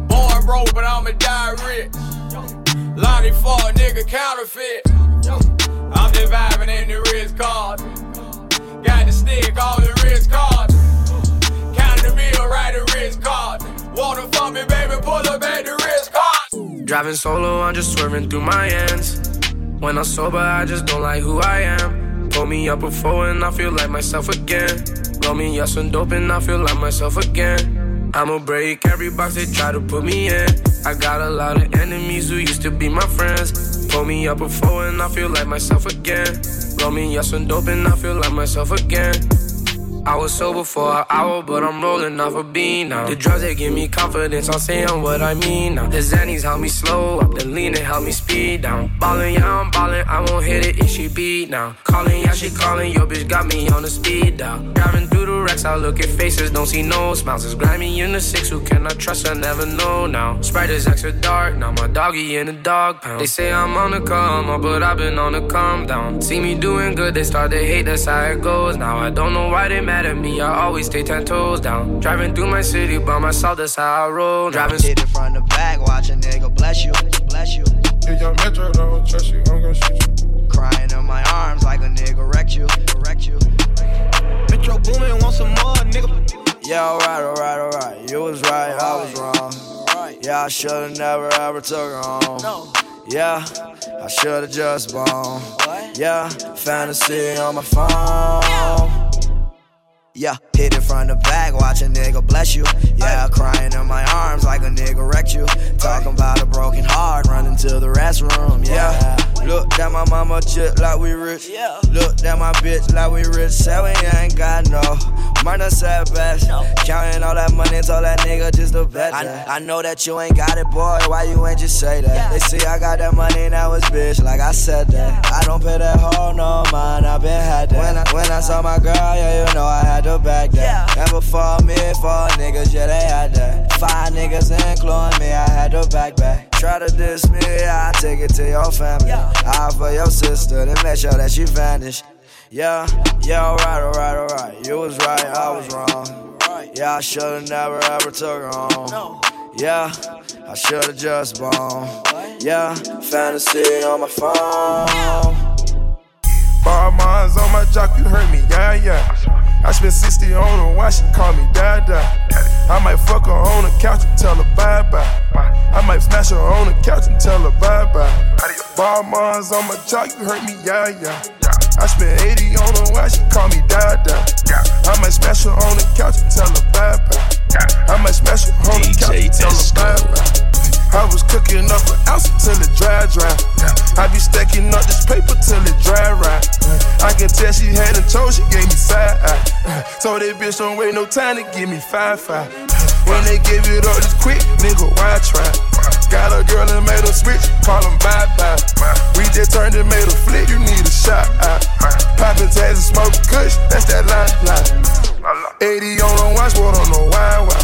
Born broke, but I'ma die rich. Lonnie Ford, nigga counterfeit. I'm just in the wrist card. Got the stick, all the wrist cards. Count the meal, write the wrist card. Wanna fuck me, baby, Driving solo, I'm just swerving through my ends. When I'm sober, I just don't like who I am. Pull me up before and I feel like myself again. Roll me up some dope and I feel like myself again. I'ma break every box they try to put me in. I got a lot of enemies who used to be my friends. Pull me up before and I feel like myself again. Roll me up some dope and I feel like myself again. I was sober for an hour, but I'm rolling off a bean now. The drugs they give me confidence, I'm saying what I mean now. The Xannies help me slow up, the lean they help me speed down. Ballin', yeah, I'm ballin', I won't hit it if she beat now. Calling, yeah, she calling, your bitch got me on the speed down. Driving through the wrecks, I look at faces, don't see no smiles. It's grimy in the six, who can I trust? I never know now. Sprite is extra dark, now my doggy in the dog pound. They say I'm on the come up, but I've been on the calm down. See me doing good, they start to hate, that's how it goes. Now I don't know why they mad at me, I always stay ten toes down. Driving through my city by myself, that's how I roll. Driving Hit it from the back, watch a nigga bless you, bless you. If your metro don't trust you, I'm gonna shoot you. Crying in my arms like a nigga wrecked you, wrecked you. Metro Boomin, want some more, nigga. Yeah, alright, alright, alright. You was right, I was wrong. Yeah, I should've never ever took her home. No. Yeah, I should've just blown. Yeah, fantasy on my phone. Yeah, hit it from the back, watch a nigga bless you. Yeah, crying in my arms like a nigga wrecked you. Talking about a broken heart, running to the restroom. Yeah, look at my mama chip like we rich. Look at my bitch like we rich. Say we ain't got no money, said best. Counting all that money, told that nigga just to bet. I, I know that you ain't got it, boy. Why you ain't just say that? They see I got that money, now it's bitch, like I said that. I don't pay that hoe no mind, I been had that. When I, when I saw my girl, yeah, you know I had to back that. And before me, four niggas, yeah, they had that. Five niggas including me, I had to back back. Try to diss me, I take it to your family. I for your sister, then make sure that she vanished. Yeah, yeah, alright, alright, alright. You was right, I was wrong. Yeah, I should've never ever took her home. Yeah, I should've just blown. Yeah, fantasy on my phone. Five mines on my jock, you heard me, yeah, yeah. I spent 60 on her, why she call me Dada? I might fuck her on the couch and tell her bye bye. I might smash her on the couch and tell her bye bye. Ball mines on my jaw, you hurt me, yeah, yeah. I spent 80 on her, why she call me Dada? I might smash her on the couch and tell her bye bye. I might smash her on the couch and tell her bye bye. I was cooking up an ounce till it dry, dry. I be stacking up this paper till it dry, right. I can tell she had a toe, she gave me side eye. So that bitch don't wait no time to give me five, five. When they give it up this quick, nigga, why try? Got a girl and made a switch, call them bye bye. We just turned and made a flick, you need a shot. Poppin' tags and smoke kush, that's that line, line. 80 on the watch, what on the why, why.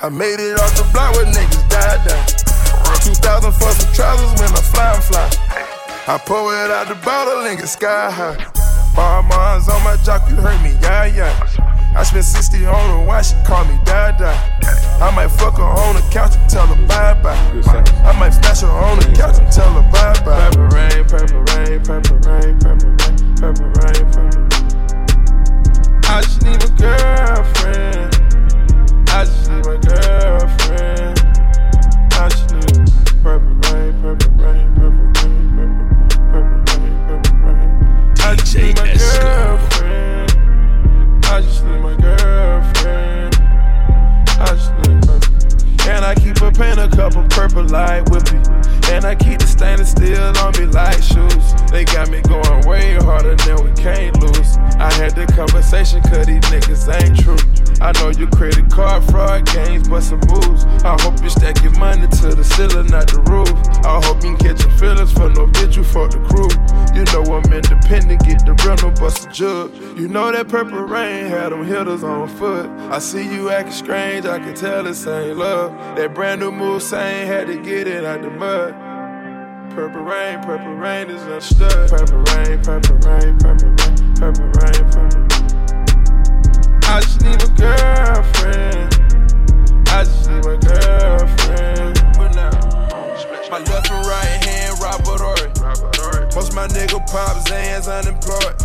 I made it off the block where niggas died down. 2000 for some trousers when I fly and fly. I pour it out the bottle and get sky high. Bar on my jock, you heard me, yeah, yeah. I spent 60 on her, why she call me Dada? I might fuck her on the couch and tell her bye bye. I might smash her on the couch and tell her bye bye. Purple rain, purple rain, purple rain, purple rain, purple rain, purple rain. I just need a girlfriend. I just need my girlfriend. I just need purple rain, purple rain, purple rain, purple, rain, purple rain. I just need my girlfriend. I just need my girlfriend. I just need purple. And I keep a pen, a couple purple light with me. And I keep the stainless steel on me like shoes. They got me going way harder than we can't lose. I had the conversation, cause these niggas ain't true. I know you credit card fraud games, but some moves. I hope you stack your money to the ceiling, not the roof. I hope you catch your feelings for no bitch, you for the crew. You know I'm independent, get the rental, bust a jug. You know that purple rain had them hitters on foot. I see you acting strange, I can tell this ain't love. That brand new move saying had to get it out the mud. Purple rain, purple rain is understood. Purple rain, purple rain, purple rain, purple rain, purple rain. I just need a girlfriend. I just need my girlfriend. But now, my left and right hand, Robert Horry. Most my nigga pop Zan's unemployed.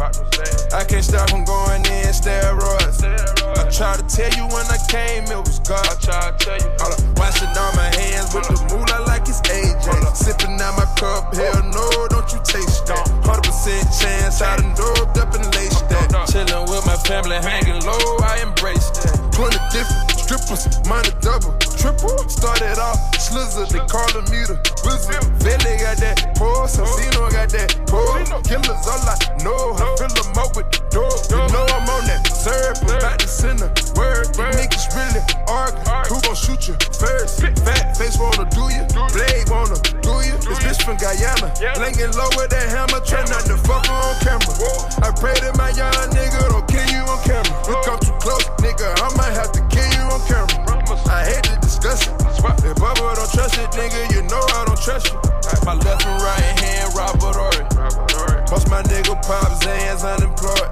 I can't stop from going in steroids. I tried to tell you when I came, it was God. I tried to tell you. Hold up, washing all my hands with the moolah like it's AJ. Sipping out my cup, hell no, don't you taste that. 100% chance, I done doped up and laced that. Chillin' with my family, hanging low, I embrace that. 20 different strippers, mine a double, triple. Started off slizzard, they call me the wizard. Vele got that pose, Santino got that pose. Killers all I know, I fill them up with the door. You know I'm on that serve, about to send a word. These niggas really argue, who gon' shoot you first? Fat face wanna do you, blade wanna do you. This bitch from Guyana, blinking low with that hammer, try not to fuck her on camera. I pray that my young nigga don't kill you on camera. You come too close, nigga, I might have to kill you on camera. I hate to discuss it. If Bubba don't trust it, nigga, you know I don't trust you. My left and right hand, Robert Horry. Most my nigga pop Zan's unemployed.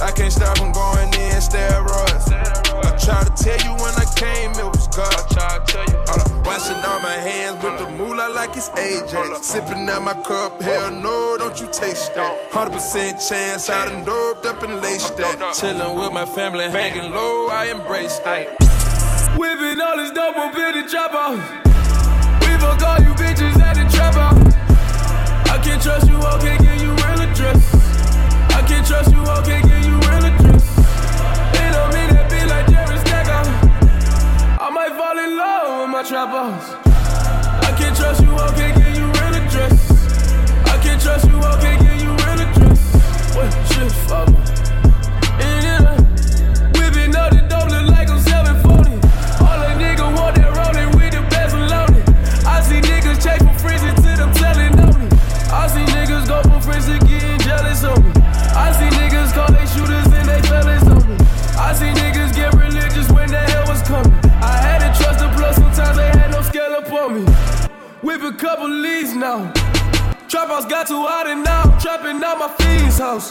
I can't stop from going in steroids. I tried to tell you when I came, it was God. I tried to tell you. Hold up. Washing all my hands with the moolah like it's AJ. Sipping out my cup, hell no, don't you taste that. 100% chance I done doped up and laced that. Chillin' with my family, hanging low, I embrace that. Whipping all this dope up in the trap. We fuck all you bitches at the trap house. I can't trust you, I can't give you real address. I can't trust you, I can't give you real address. It don't mean that be like Jerry Stacker. I might fall in love with my trap house. I can't trust you, I can't give you real address. I can't trust you, I can't give you real address. What shit, fuck? Couple leads now. Trap house got too hot and now I'm trapping out my fiend's house.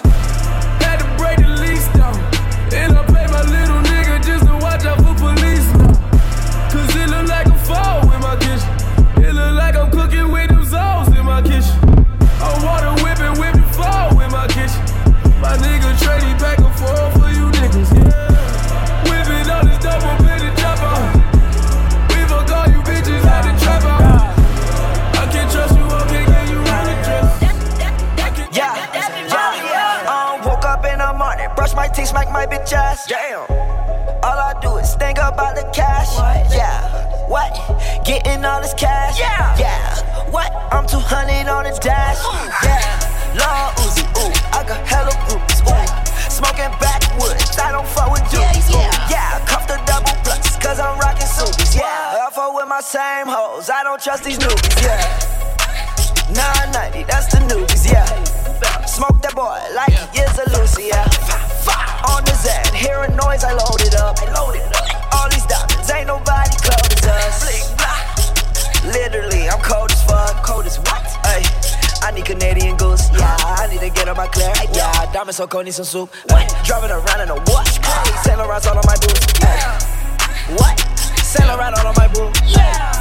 Had to break the lease down. And I pay my little nigga just to watch out for police now. Cause it look like a fall in my kitchen. It look like I'm cooking with them souls in my kitchen. I water whipping, whip the fall in my kitchen. My nigga trading back and forth for you niggas. morning, Getting all this cash. Yeah. Yeah. What? I'm 200 on the dash. Yeah. Long Uzi. Ooh. I got hella groupies. Ooh. Smoking backwoods. I don't fuck with dudes. Yeah, Ooh. Yeah. Cuff the double plus. Cause I'm rocking Subies. Yeah. I fuck with my same hoes. I don't trust these newbies. Yeah. 990. That's the newbies. Yeah. Smoke that boy like he is a Lucy. Yeah. On the Zen, hearing noise, I load it up. I load it up. All these diamonds, ain't nobody close as us. Literally, I'm cold as fuck. Cold as what? Ay, I need Canadian goose. Yeah, I need to get on my clear. Yeah, diamonds so cold, need some soup. Ay, driving around in a wash. Hey, Saint Laurent's all on my boots. Ay, what? Saint Laurent all on my boots. Yeah.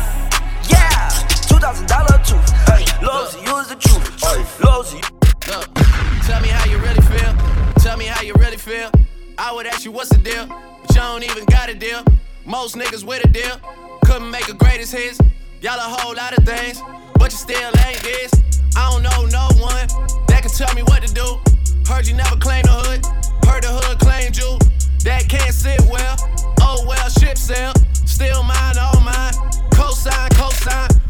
Yeah, two thousand dollar tooth. Hey, Lowe's, use the truth. Ay, Lowe's, Look, tell me how you really feel. Tell me how you really feel. I would ask you what's the deal, but y'all don't even got a deal. Most niggas with a deal couldn't make a greatest hits. Y'all a whole lot of things, but you still ain't this. I don't know no one that can tell me what to do. Heard you never claimed the hood, heard the hood claimed you. That can't sit well. Oh well, ship sail. Still mine, all mine. Cosign, cosign.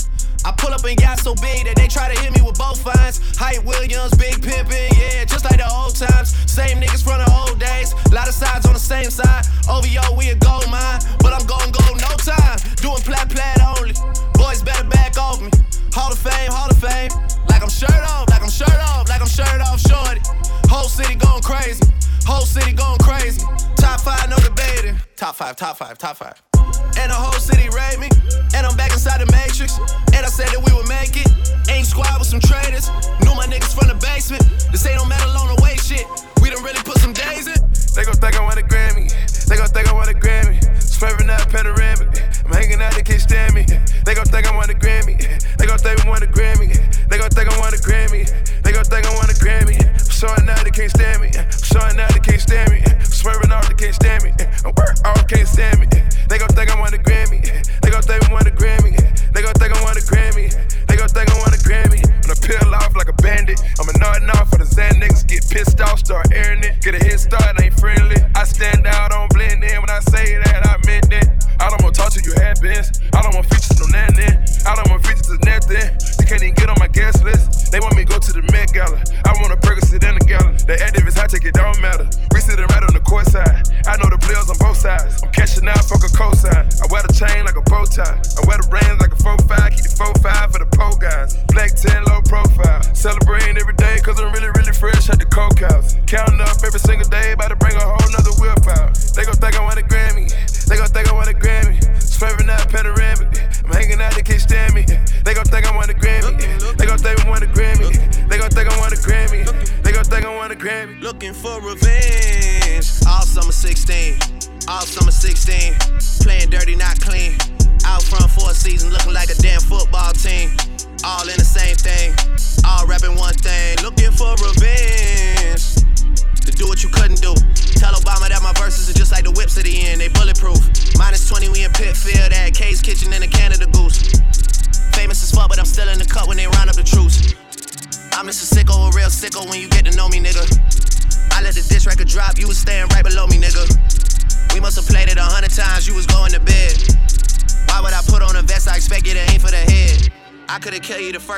I pull up and got so big that they try to hit me with both fines. Hype Williams, big pimpin', yeah, just like the old times. Same niggas from the old days. Lot of sides on the same side. OVO, we a gold mine, but I'm gon' go no time. Doing plat plat only. Boys better back off me. Hall of Fame, Hall of Fame. Like I'm shirt off, like I'm shirt off, like I'm shirt off, shorty. Whole city going crazy. Whole city going crazy. Top five, no debating. Top five, top five, top five. And the whole city rate me. And I'm back inside the matrix. And I said that we would make it. Ain't squad with some traitors. Knew my niggas from the basement. This ain't no metal on the way shit. We done really put some days in. They gon' think I want a Grammy. They gon' think I want a Grammy. Swerving out panoramic. I'm hanging out, they can't stand me. They gon' think I want a Grammy. They gon' think I want a Grammy. They gon' think I want a Grammy. They gon' think I want a Grammy. Showing out, they can't stand me. Showing out, they can't stand me. Swerving off, they can't stand me. I'm work off, can't stand me. They gon' think I want a Grammy. They gon' think I want a Grammy. They gon' think I want a Grammy. They gon' think I want a Grammy. When I peel off like a bandit, I'm a nodding off for the Zan niggas. Get pissed off, start airing it. Get a head start, ain't friendly. I stand out, don't blend in. When I say that, I meant that. I don't want to talk to you happens. I don't want features, no nothing. I don't want features to nothing. You can't even get on my guest list. They want me to go to the Met Gala. I want a Percocet and a gallon. The activists, I take it, don't matter. We sitting right on the court side. I know the players on both sides. I'm cashing out, fuck a cosign. I wear the chain like a bow tie. I wear the rings like a 4-5. Keep the 4-5 for the pole guys. Black 10, low profile.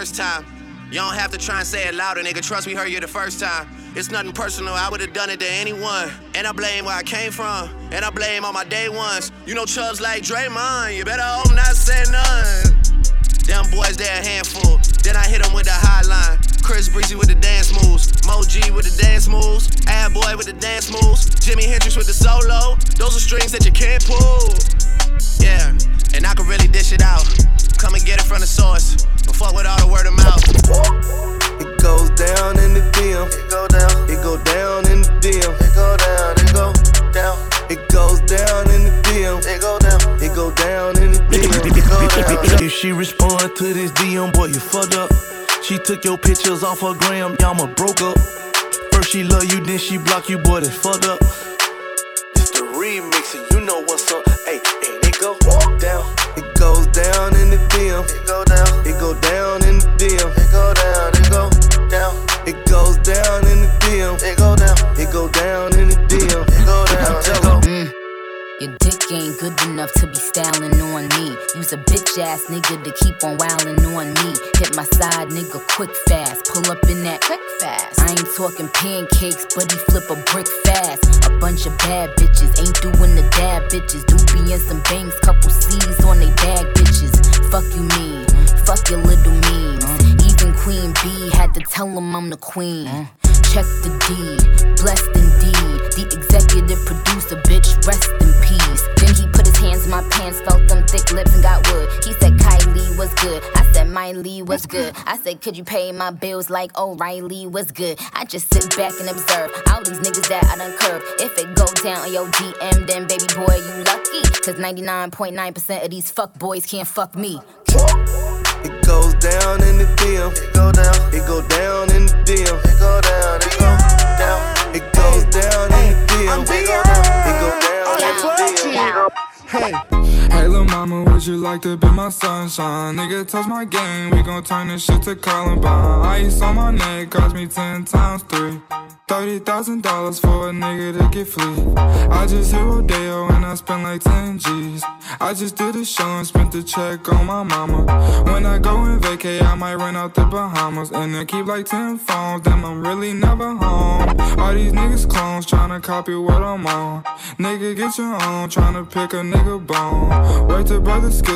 First time. You don't have to try and say it louder, nigga. Trust me, heard you the first time. It's nothing personal, I would've done it to anyone. And I blame where I came from, and I blame all my day ones. You know chubs like Draymond, you better hope not say none. Them boys, they a handful. Then I hit them with the hotline. Chris Breezy with the dance moves. Mo G with the dance moves. Ad Boy with the dance moves. Jimi Hendrix with the solo. Those are strings that you can't pull. Yeah, and I can really dish it out. Come and get it from the source. Fuck with all the word of mouth. It goes down in the DM. It go down. It go down in the DM. It go down. It go down. It goes down in the DM. It go down. It go down in the DM. It go down. If she respond to this DM, boy, you fucked up. She took your pictures off her gram, y'all ma broke up. First she love you, then she block you, boy, that's fucked up. Nigga to keep on wildin' on me. Hit my side nigga quick fast. Pull up in that quick fast. I ain't talking pancakes, but he flip a brick fast. A bunch of bad bitches ain't doing the dab bitches. Do be in some bangs, couple C's on they bag bitches. Fuck you mean, fuck your little memes. Even Queen B had to tell him I'm the queen. Check the deed, blessed indeed. The executive producer, bitch, rest in peace. Then he put hands in my pants, felt them thick lips and got wood. He said Kylie was good. I said Miley was good. I said, could you pay my bills like O'Reilly was good? I just sit back and observe all these niggas that I done curved. If it go down on your DM, then baby boy, you lucky. Cause 99.9% of these fuck boys can't fuck me. It goes down in the DM. It go down. It go down in the DM. It go down. It go down. Like to be my sunshine? Nigga, touch my game, we gon' turn this shit to Columbine. Ice on my neck cost me ten times three. Thirty thousand dollars for a nigga to get free. I just hit Rodeo and I spent like ten G's. I just did a show and spent the check on my mama. When I go and vacay, I might run out the Bahamas and then keep like ten phones. Damn, I'm really never home. All these niggas clones tryna copy what I'm on. Nigga, get your own, tryna pick a nigga bone. Wait till brother skip,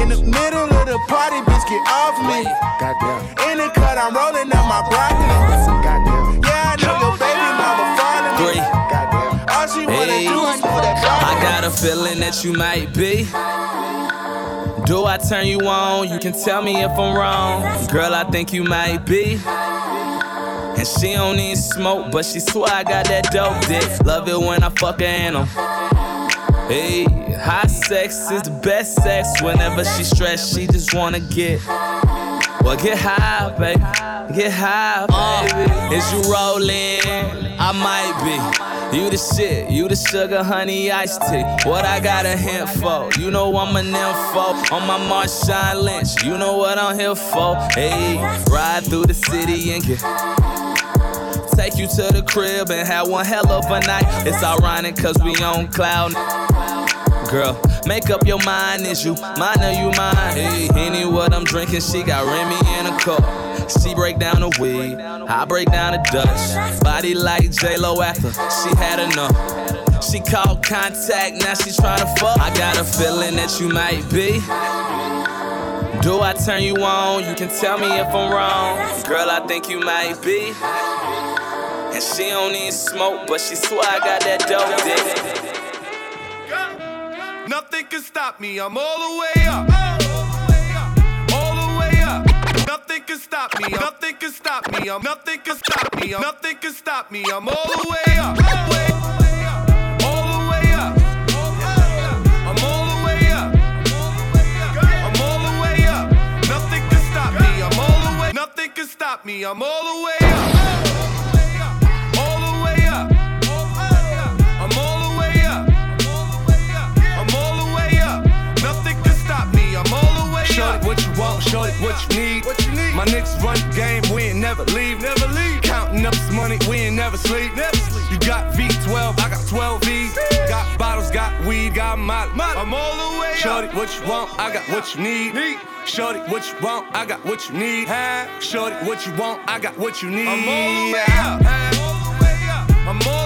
In the middle of the party, bitch, get off me. Goddamn. In the cut, I'm rolling up my broccoli. Goddamn. Yeah, I know your baby mama fond of me. Three. Goddamn. All she wanna do is put that I got a feeling that you might be. Do I turn you on? You can tell me if I'm wrong. Girl, I think you might be. And she don't need smoke, but she swear I got that dope dick. Love it when I fuck her in 'em. Hey, high sex is the best sex. Whenever she stressed, she just wanna get. Well, get high, baby. Get high, uh, baby. Is you rolling? I might be. You the shit, you the sugar, honey, iced tea. What I got a hint for? You know I'm an info. On my Marshawn Lynch, you know what I'm here for. Hey, ride through the city and get. Take you to the crib and have one hell of a night. It's ironic cause we on cloud. Girl, make up your mind, is you mine or you mine? Hey, any what I'm drinking, she got Remy in a cup. She break down the weed, I break down the Dutch. Body like J-Lo after she had enough. She called contact, now she tryna fuck. I got a feeling that you might be. Do I turn you on? You can tell me if I'm wrong. Girl, I think you might be. And she don't need smoke, but she swear I got that dope dick. Nothing can stop me, I'm all the way up. All the way up. Nothing can stop me, nothing can stop me, I'm nothing can stop me, I'm nothing can stop me, I'm all the way up. All the way up. I'm all the way up. I'm all the way up. Nothing can stop me, I'm all the way. Nothing what you need? What you need? My niggas run the game, we ain't never leave. Never leave. Counting up this money, we ain't never sleep. Never sleep. You got V12, I got 12 V's. Got bottles, got weed, got molly. I'm all the way up. Shorty, what you want? I got what you need. Shorty, what you want? I got what you need. Shorty, what you want? I got what you need. I'm all the way up. I'm all the way up.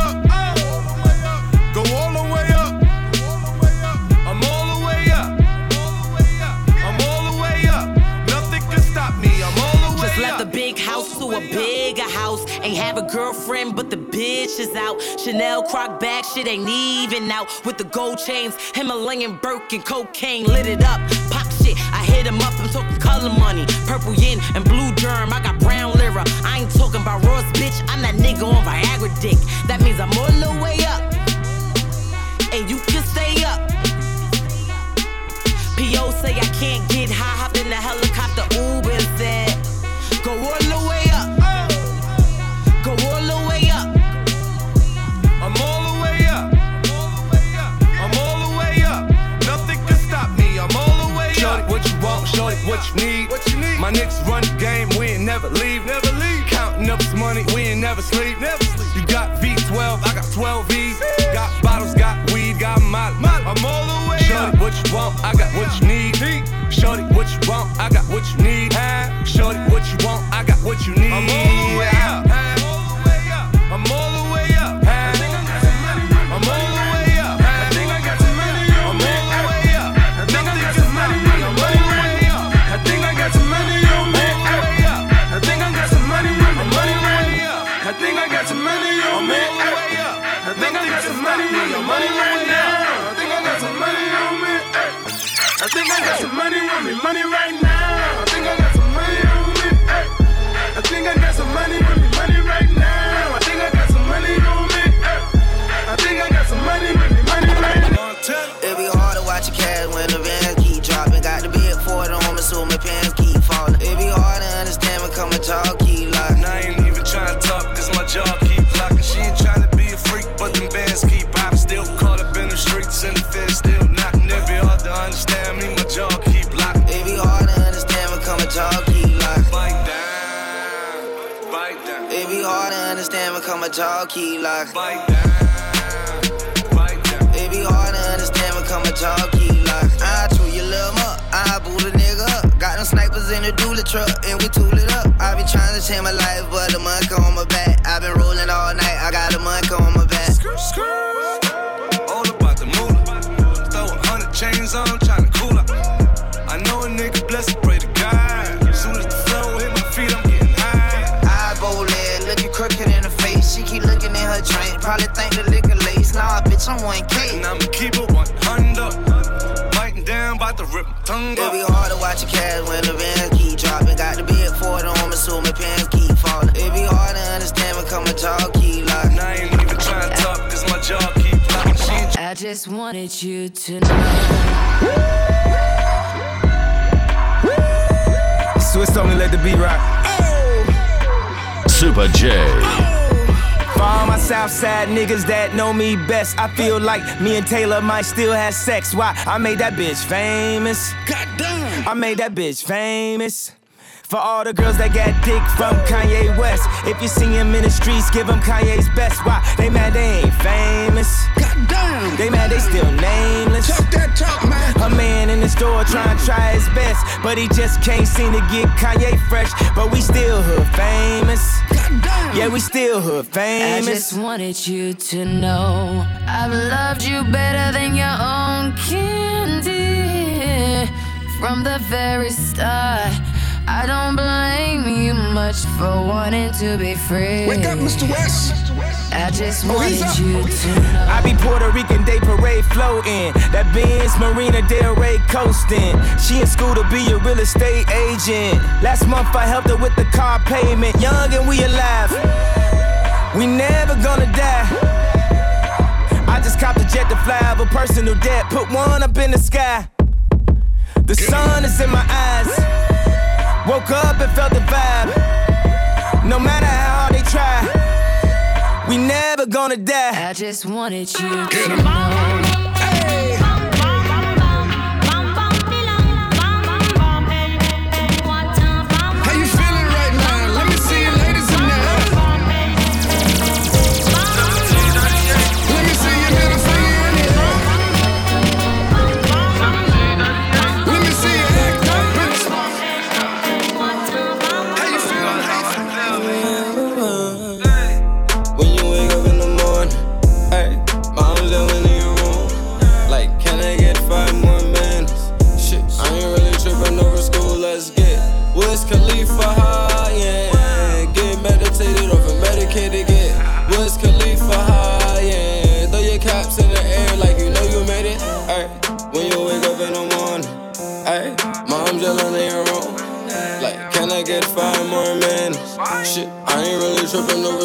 A bigger house. Ain't have a girlfriend, but the bitch is out. Chanel croc bag, shit ain't even out. With the gold chains, Himalayan Birkin, cocaine lit it up. Pop shit, I hit him up. I'm talking color money, purple yen and blue germ. I got brown lira. I ain't talking about Ross, bitch. I'm that nigga on Viagra dick. That means I'm all the way up, and you can stay up. P.O. say I can't get high, need. What you need? My niggas run the game, we ain't never leave. Never leave. Counting up this money, we ain't never sleep. Never sleep. You got V12, I got 12 V's. Got bottles, got weed, got molly. I'm all the way Shorty, up. what you want, I got what you need. Shorty, what you want, I got what you need. Shorty, what you want, I got what you need. Understand when come talk, keep like. Bite down, bite down. It be hard to understand when come and talk, keep like. I chew your little up, I boot a nigga up. Got them snipers in the dually truck, and we tool it up. I be trying to change my life, but the monk on my back. I been rolling all night, I got a monk on my probably think the liquor lace. Nah, bitch, I'm 1K. And I'ma keep it 100. Biting down, bout to rip my tongue It be hard to watch your cash when the vans keep dropping. Got the big for the home, so my pants keep falling. It be hard to understand when come and talk, keep like. And I ain't even trying to talk, cause my jaw keep locking. She I just wanted you to know. Swizz only let the beat rock. Super J. For all my Southside niggas that know me best, I feel like me and Taylor might still have sex. Why? I made that bitch famous. Goddamn. I made that bitch famous. For all the girls that got dick from Kanye West. If you see him in the streets, give him Kanye's best. Why? They mad they ain't famous. Goddamn. They mad they still nameless. Talk that talk, man. A man in the store trying to try his best. But he just can't seem to get Kanye fresh. But we still hood famous. Goddamn. Yeah, we still hood famous. I famous. just wanted you to know I've loved you better than your own candy from the very start. I don't blame you much for wanting to be free. Wake up, Mr. West. I just Oh, he's wanted up. you to know. I be Puerto Rican Day Parade floating. That Benz Marina Del Rey coasting. She in school to be a real estate agent. Last month I helped her with the car payment. Young and we alive. We never gonna die. I just copped a jet to fly over personal debt. Put one up in the sky. The sun is in my eyes. Woke up and felt the vibe. No matter how hard they try, we never gonna die. I just wanted you to know.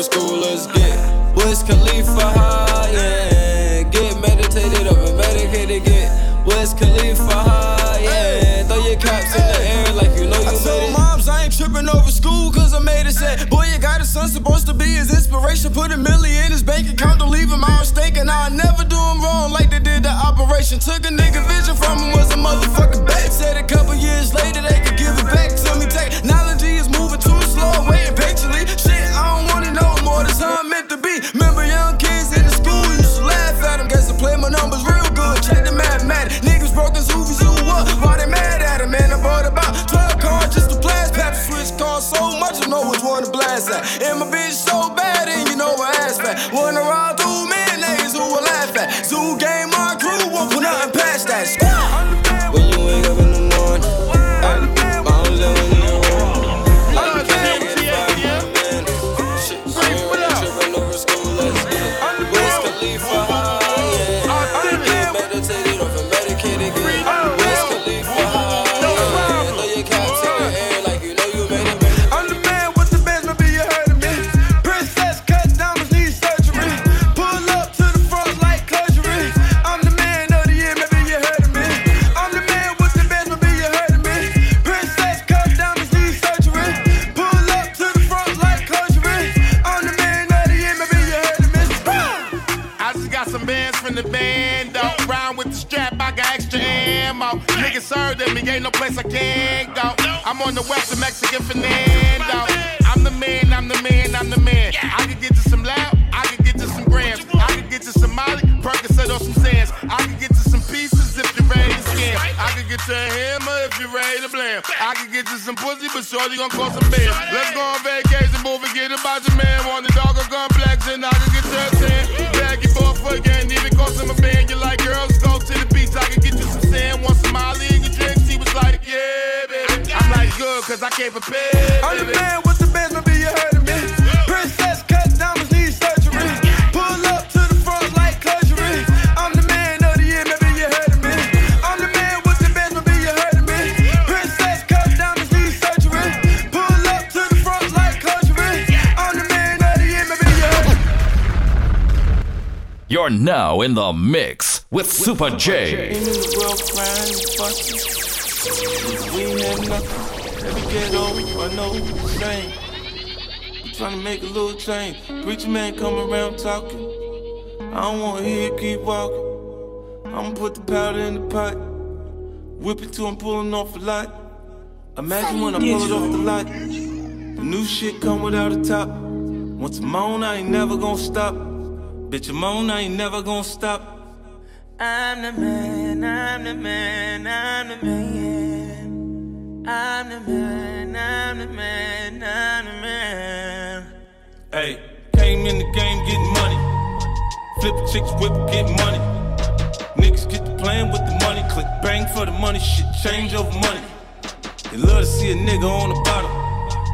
Trippin' over school. Let's get Wiz Khalifa high, yeah. Get meditated up and medicated. Get Wiz Khalifa high, yeah. Throw your caps in the air like you know you I told made it. moms I ain't tripping over school cause I made it set. Boy, you got a son supposed to be his inspiration. Put a million in his bank account, don't leave him out stake. And I'll never do him wrong like they did the operation. Took a nigga gon' call some bands. Let's go on vacation, move and get about your man. Want the dog or complex, and I could get a 10. Bag your ball for again, even cost him a band. You like girls, go to the beach. I could get you some sand, want some Molly your drinks. He was like, yeah, baby. I'm like, good, cause I can't prepare. I'm the man now in the mix with Super J. Ain't in the world crying, fucking. We had nothing. Every ghetto, I know the same. We tryna make a little change. Preacher man come around talking. I don't wanna hear you keep walking. I'ma put the powder in the pot. Whip it till I'm pulling off a lot. Imagine when I pull it off the lot. The new shit come without a top. Once I'm on, I ain't never gonna stop. Bitch, I'm on, I ain't never gonna stop. I'm the man, I'm the man, I'm the man. I'm the man, I'm the man, I'm the man. Hey, came in the game getting money. Flip chicks, whip, get money. Niggas get to playing with the money. Click bang for the money. Shit change over money. They love to see a nigga on the bottom.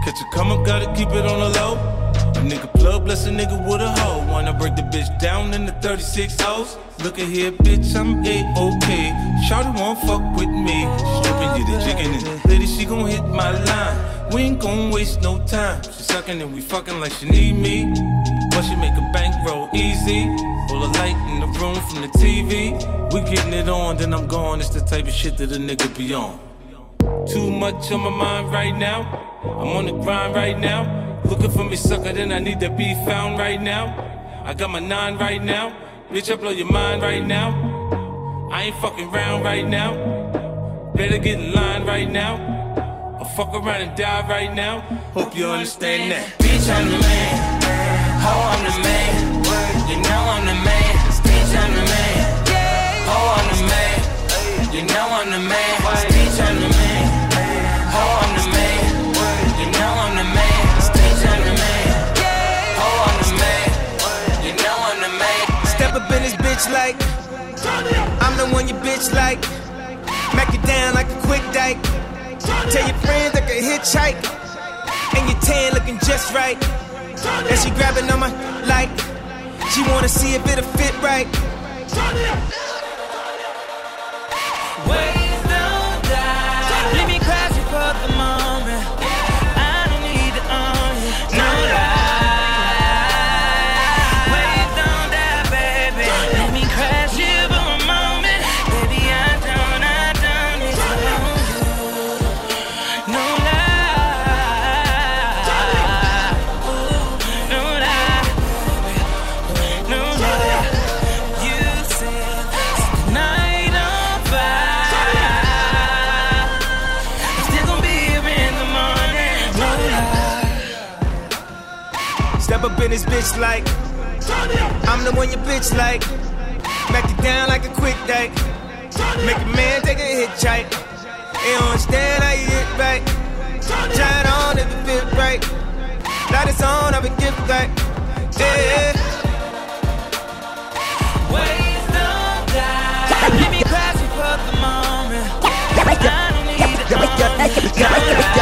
Catch a come up, gotta keep it on the low. Nigga plug, bless a nigga with a hoe. Wanna break the bitch down in the 36 hoes. Look at here, bitch, I'm A-OK. Shawty won't fuck with me. Stripping you the chicken and lady, she gon' hit my line. We ain't gon' waste no time. She sucking and we fucking like she need me. But she make a bankroll easy. Pull a light in the room from the TV. We getting it on, then I'm gone. It's the type of shit that a nigga be on. Too much on my mind right now. I'm on the grind right now. Looking for me, sucker, then I need to be found right now. I got my nine right now. Bitch, I blow your mind right now. I ain't fucking round right now. Better get in line right now. I'll fuck around and die right now. Hope you understand that. Bitch, I'm the man. Ho, I'm the man. You know I'm the man. Bitch, I'm the man. Ho, I'm the man. You know I'm the man. Bitch like I'm the one your bitch like. Mack it down like a quick dike. Tell your friends I can hitchhike. And your tan looking just right. And she grabbing on my like. She wanna see if it'll fit right. Up in this bitch like I'm the one your bitch like. Back it down like a quick date. Make a man take a hitchhike. Ain't understand how you get right. Try it on if it fit right. Light it's on, I've been gift back. Yeah. Ways don't die. Give me passion for the moment. I don't need it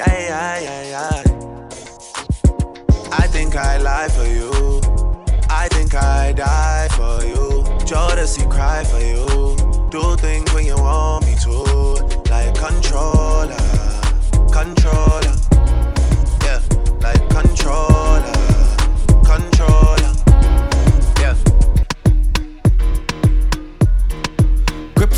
I, I, I, I, I. Think I lie for you. I think I die for you. Jodeci cry for you. Do things when you want me to, like controller, controller. Yeah, like controller.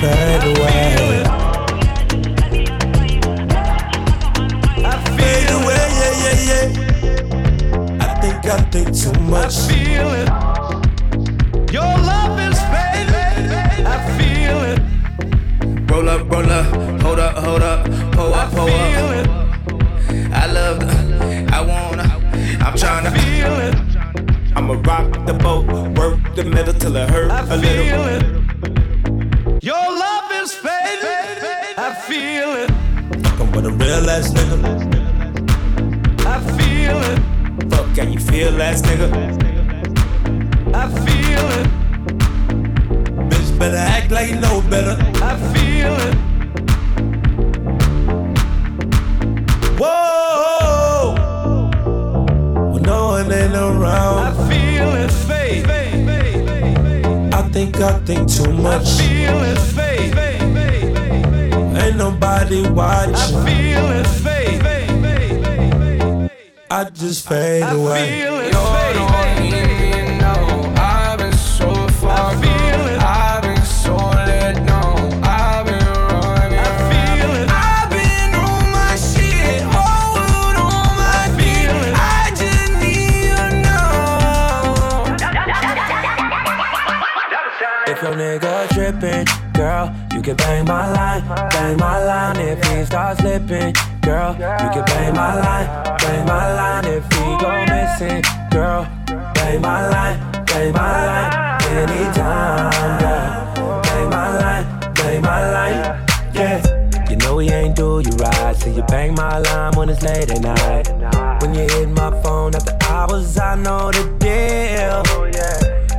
Fade away. Fade away, yeah, yeah, yeah. I think I think too much. I feel it. Your love is fading. I feel it. Roll up, roll up, hold up, hold up, pull up, pull up. I love the, I wanna, I'm tryna feel it. I'ma rock the boat, work the middle till it hurt I a little. feel it. Your love is fading. I feel it. Fucking with a real ass nigga. I feel it. Fuck, can you feel ass nigga? I feel it. Bitch better act like you know better. I feel it. Whoa! When no one ain't around. I feel it fade. I think I think too much. I feel it fade. Ain't nobody I watching. feel it fade. I just fade I away. Can bang my line, bang my line. If he starts slipping, girl, you can bang my line, bang my line. If he go missing, girl, bang my line, bang my line. Anytime, girl, bang my line, bang my line. Yeah, you know he ain't do you right, so you bang my line when it's late at night. When you hit my phone after hours, I know the deal. Oh,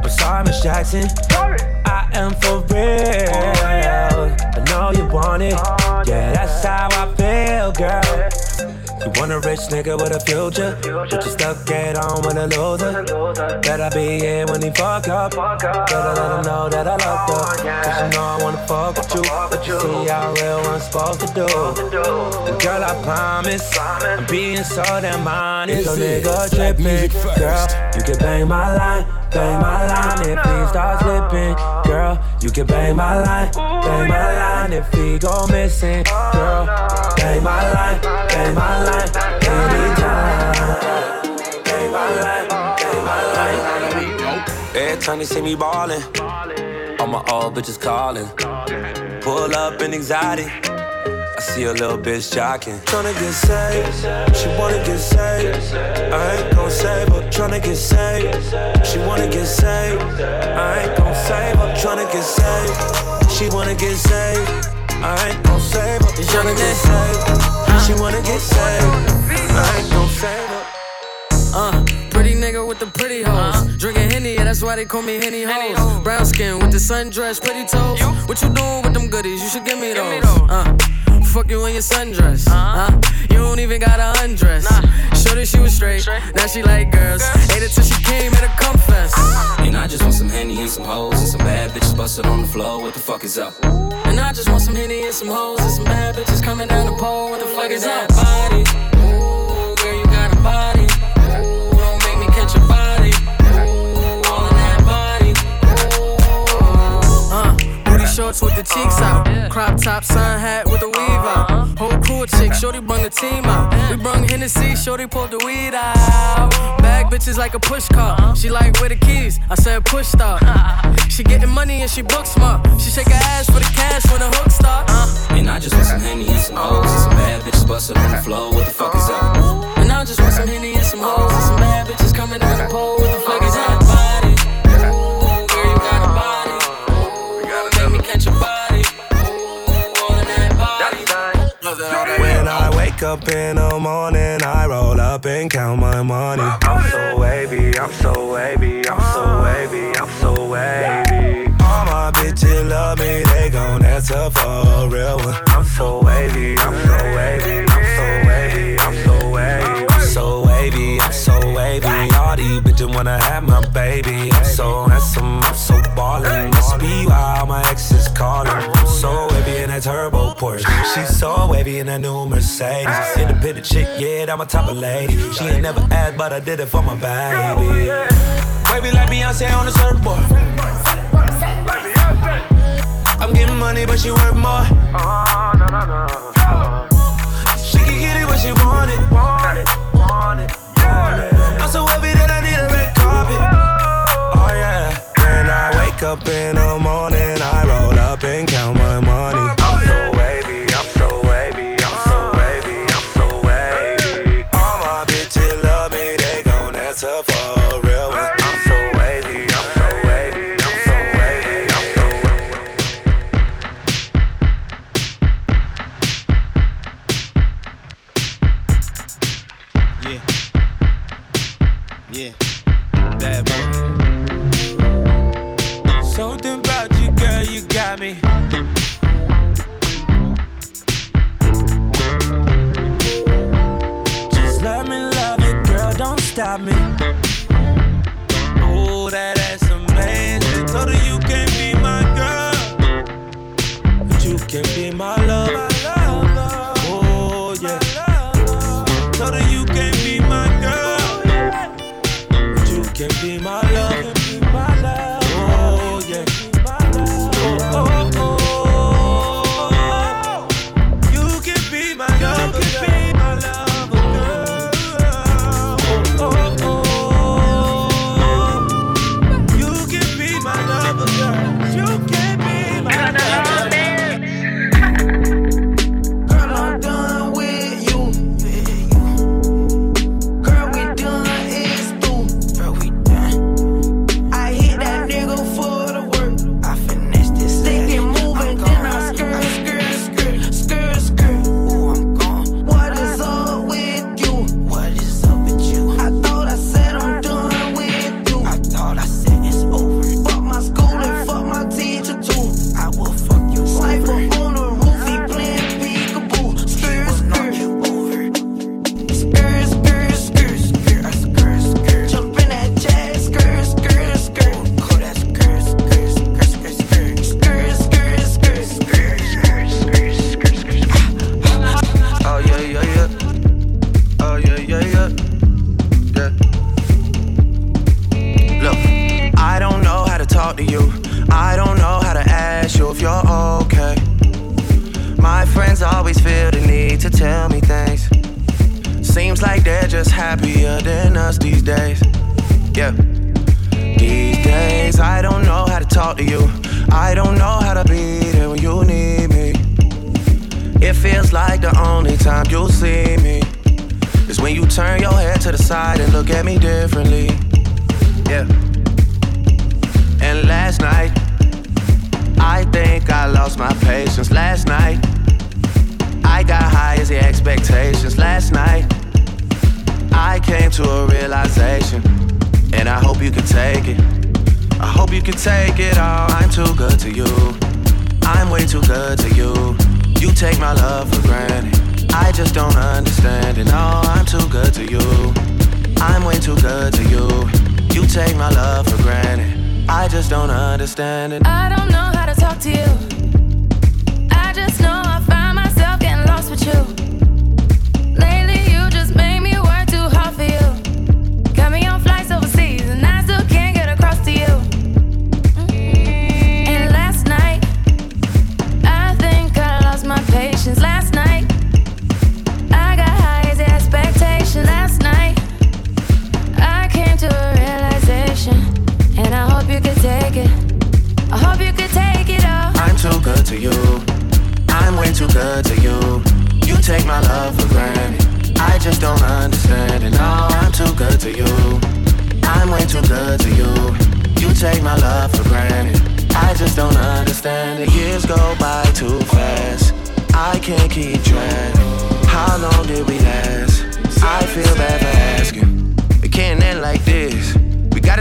I'm sorry, Miss Jackson. I am for real. I know you want it. Yeah, that's how I feel, girl. You want a rich nigga with a future, but you stuck at home with a loser. Better be here when he fuck up. Better let him know that I love her. Cause you know I wanna fuck with you, but you see how real I'm supposed to do. And girl, I promise, I'm being so damn honest. So nigga tripping, girl, you can bang my line. Bang my line if he starts slipping, girl. You can bang my line, bang my line if he go missing, girl. Bang my line, bang my line, Every time they see me ballin', all my old bitches callin'. Pull up in anxiety. I see a little bitch jocking. Tryna get saved, she wanna get saved. I ain't gon' save her, tryna get saved. She wanna get saved. I ain't gon' save her, tryna get saved. She wanna get saved. I ain't gon' save her, tryna get saved. She wanna get saved. I ain't gon' save her. Uh, pretty nigga with the pretty hoes. Drinking Henny, yeah, that's why they call me Henny hoes. Brown skin with the sundress, pretty toes. What you doing with them goodies? You should give me those. Uh, fuck you in your sundress. Uh, you don't even gotta undress. Showed her she was straight, now she like girls. Ate it till she came at a confess. And I just want some Henny and some hoes and some bad bitches busted on the floor. What the fuck is up? And I just want some Henny and some hoes and some bad bitches coming down the pole. What the fuck is that body? Ooh, girl, you got a body. Shorts with the cheeks uh-huh. out. Crop top, sun hat with the weave out. Uh-huh. Whole crew of chicks, shorty brung the team out. We brung Hennessy, shorty pulled the weed out. Bag bitches like a push car. Uh-huh. She like where the keys? I said push start. She getting money and she book smart. She shake her ass for the cash when the hook start. And I just want some Henny and some hoes and some bad bitches busted on the floor. What the fuck is up? And I just want some Henny and some hoes and some bad bitches coming down the pole. What the fuck is that wake up in the morning, I roll up and count my money. I'm so wavy, I'm so wavy, I'm so wavy, I'm so wavy. All my bitches love me, they gon' answer for a real one. I'm so wavy, I'm so wavy, I'm so wavy, I'm so wavy. I'm so wavy, Wavy. All these bitches wanna have my baby. I'm so handsome, I'm so ballin'. Must be why all my exes callin'. I'm so wavy in that turbo Porsche. She's so wavy in that new Mercedes. Independent chick, yeah, I'm a top of lady. She ain't never asked, but I did it for my baby. Wavy like Beyonce on the surfboard. I'm getting money, but she worth more. She can get it when she want it. I'm so wavy that I need a red carpet. Oh yeah. When I wake up in the morning, stop me. Oh, that ass amazing. Told her you can't be my girl, but you can be my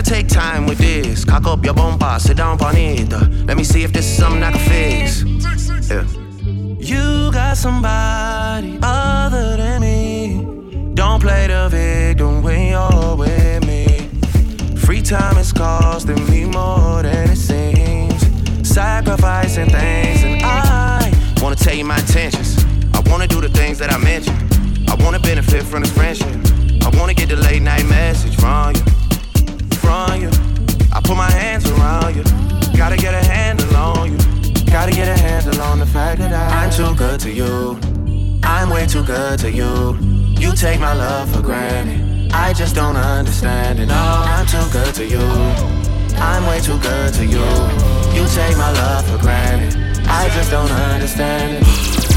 take time with this. Cock up your bumper, sit down on it. Let me see if this is something I can fix. Yeah. You got somebody other than me. Don't play the victim when you're with me. Free time is costing me more than it seems. Sacrificing things, and I wanna tell you my intentions. I wanna do the things that I mentioned. I wanna benefit from this friendship. I wanna get the late night message from you from you. I put my hands around you. Gotta get a handle on you. Gotta get a handle on the fact that I, I'm too good to you. I'm way too good to you. You take my love for granted. I just don't understand it. No, I'm too good to you. I'm way too good to you. You take my love for granted. I just don't understand it.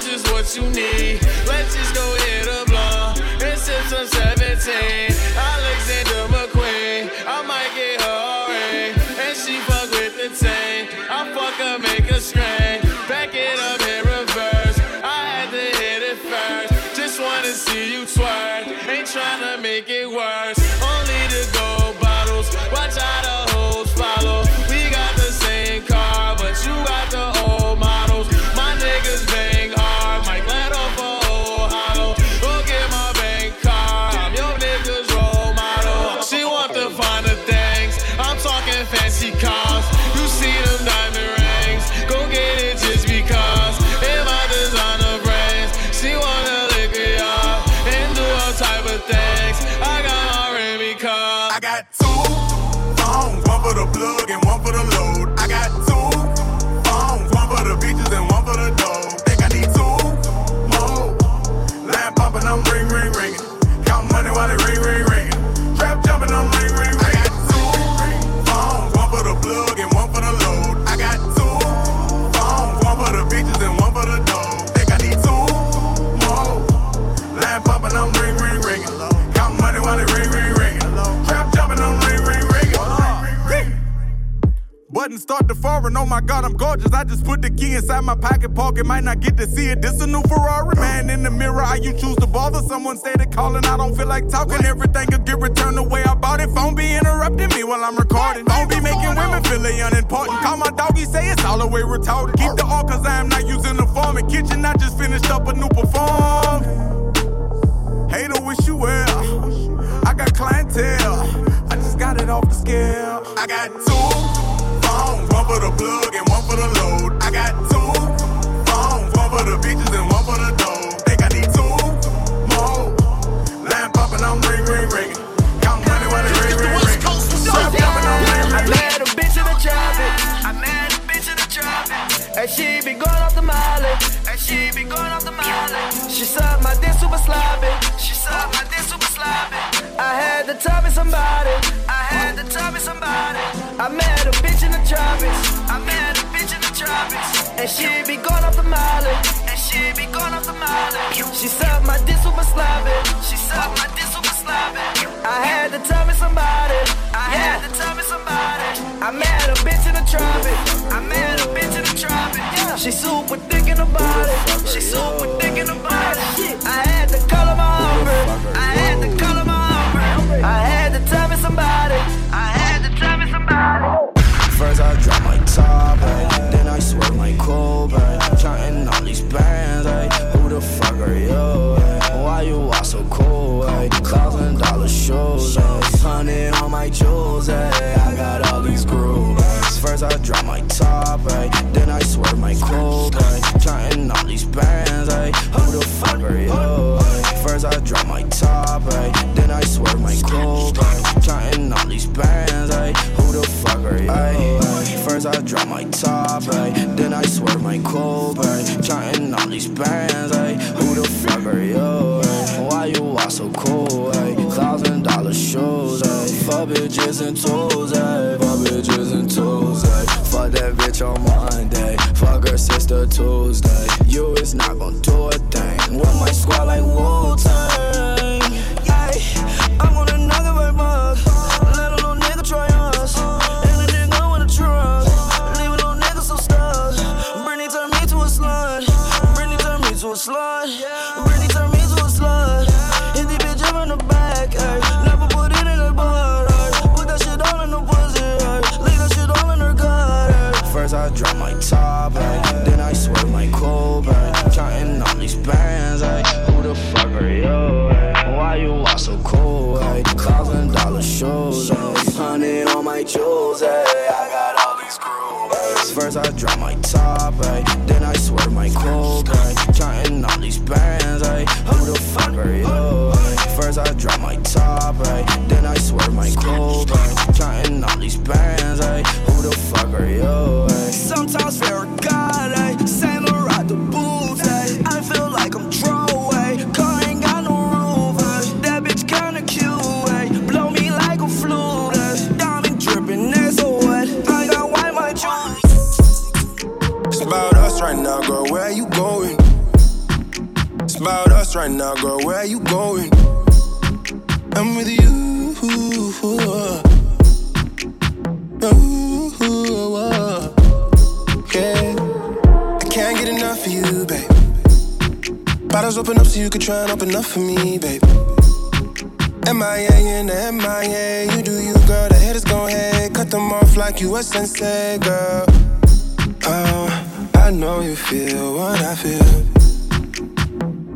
much is what you need. Let's just go hit a blunt and sip some 17. I foreign. Oh my god, I'm gorgeous. I just put the key inside my pocket pocket. Might not get to see it. This a new Ferrari. Man in the mirror, how you choose to bother? Someone stated calling. I don't feel like talking. Everything could get returned the way I bought it. Phone be interrupting me while I'm recording. Phone be making women feel unimportant. Call my doggy, say it's all the way retarded. Keep the all cause I am not using the form. In kitchen, I just finished up a new perform. Hater wish you well. I got clientele. I just got it off the scale. I got two one for the plug and one for the load. I got two phones, one for the bitches and one for the dough. Think I need two more. Line popping, I'm ring, ring, ring. Count money while they ring, ring, ring. Strap jumping, I'm ring, I ring, ring. met a bitch in the traffic. I met a bitch in the traffic. And she be going off the mileage. And she be going off the mileage. She sucked my dick super sloppy. I had to tell me somebody. I had to tell me somebody. I met a bitch in the tropics. I met a bitch in the tropics. And she be going off the mileage. And she be going off the mileage. She sucked my dick super sloppy. She sucked my dick. I had to tell me somebody. I had to tell me somebody. I met a bitch in the tropics. I met a bitch in the tropics. Yeah. She super in the body. She super in the body. I had to her my hungry. I had to her my hungry. I had to tell me somebody. I had to tell me somebody. First I drop my top, ay. then I swerve my cold, eh? counting all these bands. ay. Who the fuck are you? ay? Why you all so cool? Eh? ay? Thousand dollar shows, ay. Eh? hundred on my jewels. ay. I got all these grooves. First I drop my top, ay. then I swear my cold, ay. counting all these bands. ay. Who the fuck are you? ay? First I drop my top, ay. then I swerve my cold, ay. counting all these bands. ay. Who the fuck are you? ay? First I drop my top, ay. then I swerve my cold, ay. counting all these bands. ay. Who the fuck are you? ay? Why you all so cool? ay? Thousand dollar shows, ay. fuck bitches and tools, ay. fuck bitches and tools. ay. Fuck that bitch on Monday, fuck her sister Tuesday. You is not gon' do a thing. With my squad like Wu Tang. Drop my top, ay. then I swear my cold, counting all these bands. Ay. Who the fuck are you? ay? Why you all so cool? Ay. Thousand dollar shows, ay. hundred on my jewels. Ay. I got all these grooves. First I drop my top, ay. then I swerve my cold. You a sensei, girl. Oh, I know you feel what I feel.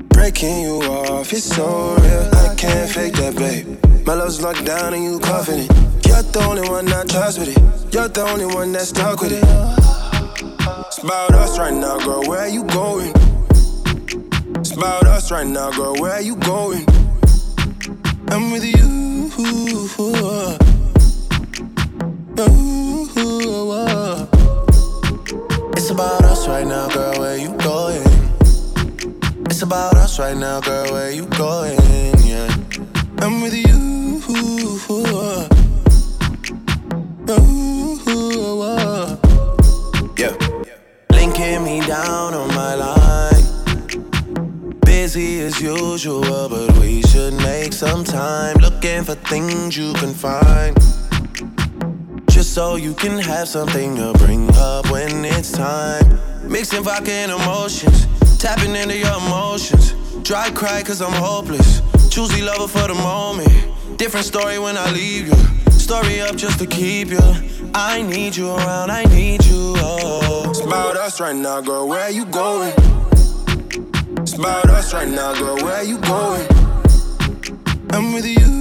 Breaking you off, it's so real. I can't fake that, babe. My love's locked down and you confident. You're the only one I trust with it. You're the only one that's stuck with it. It's about us right now, girl. Where you going? It's about us right now, girl. Where you have something to bring up when it's time. Mixing vodka and emotions, tapping into your emotions. Dry cry cause I'm hopeless. Choosy lover for the moment. Different story when I leave you. Story up just to keep you. I need you around, I need you. Oh. It's about us right now, girl. Where you going? It's about us right now, girl. Where you going? I'm with you.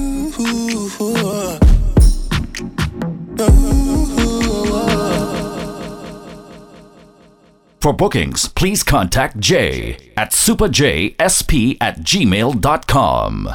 For bookings, please contact Jay at superjsp at gmail.com.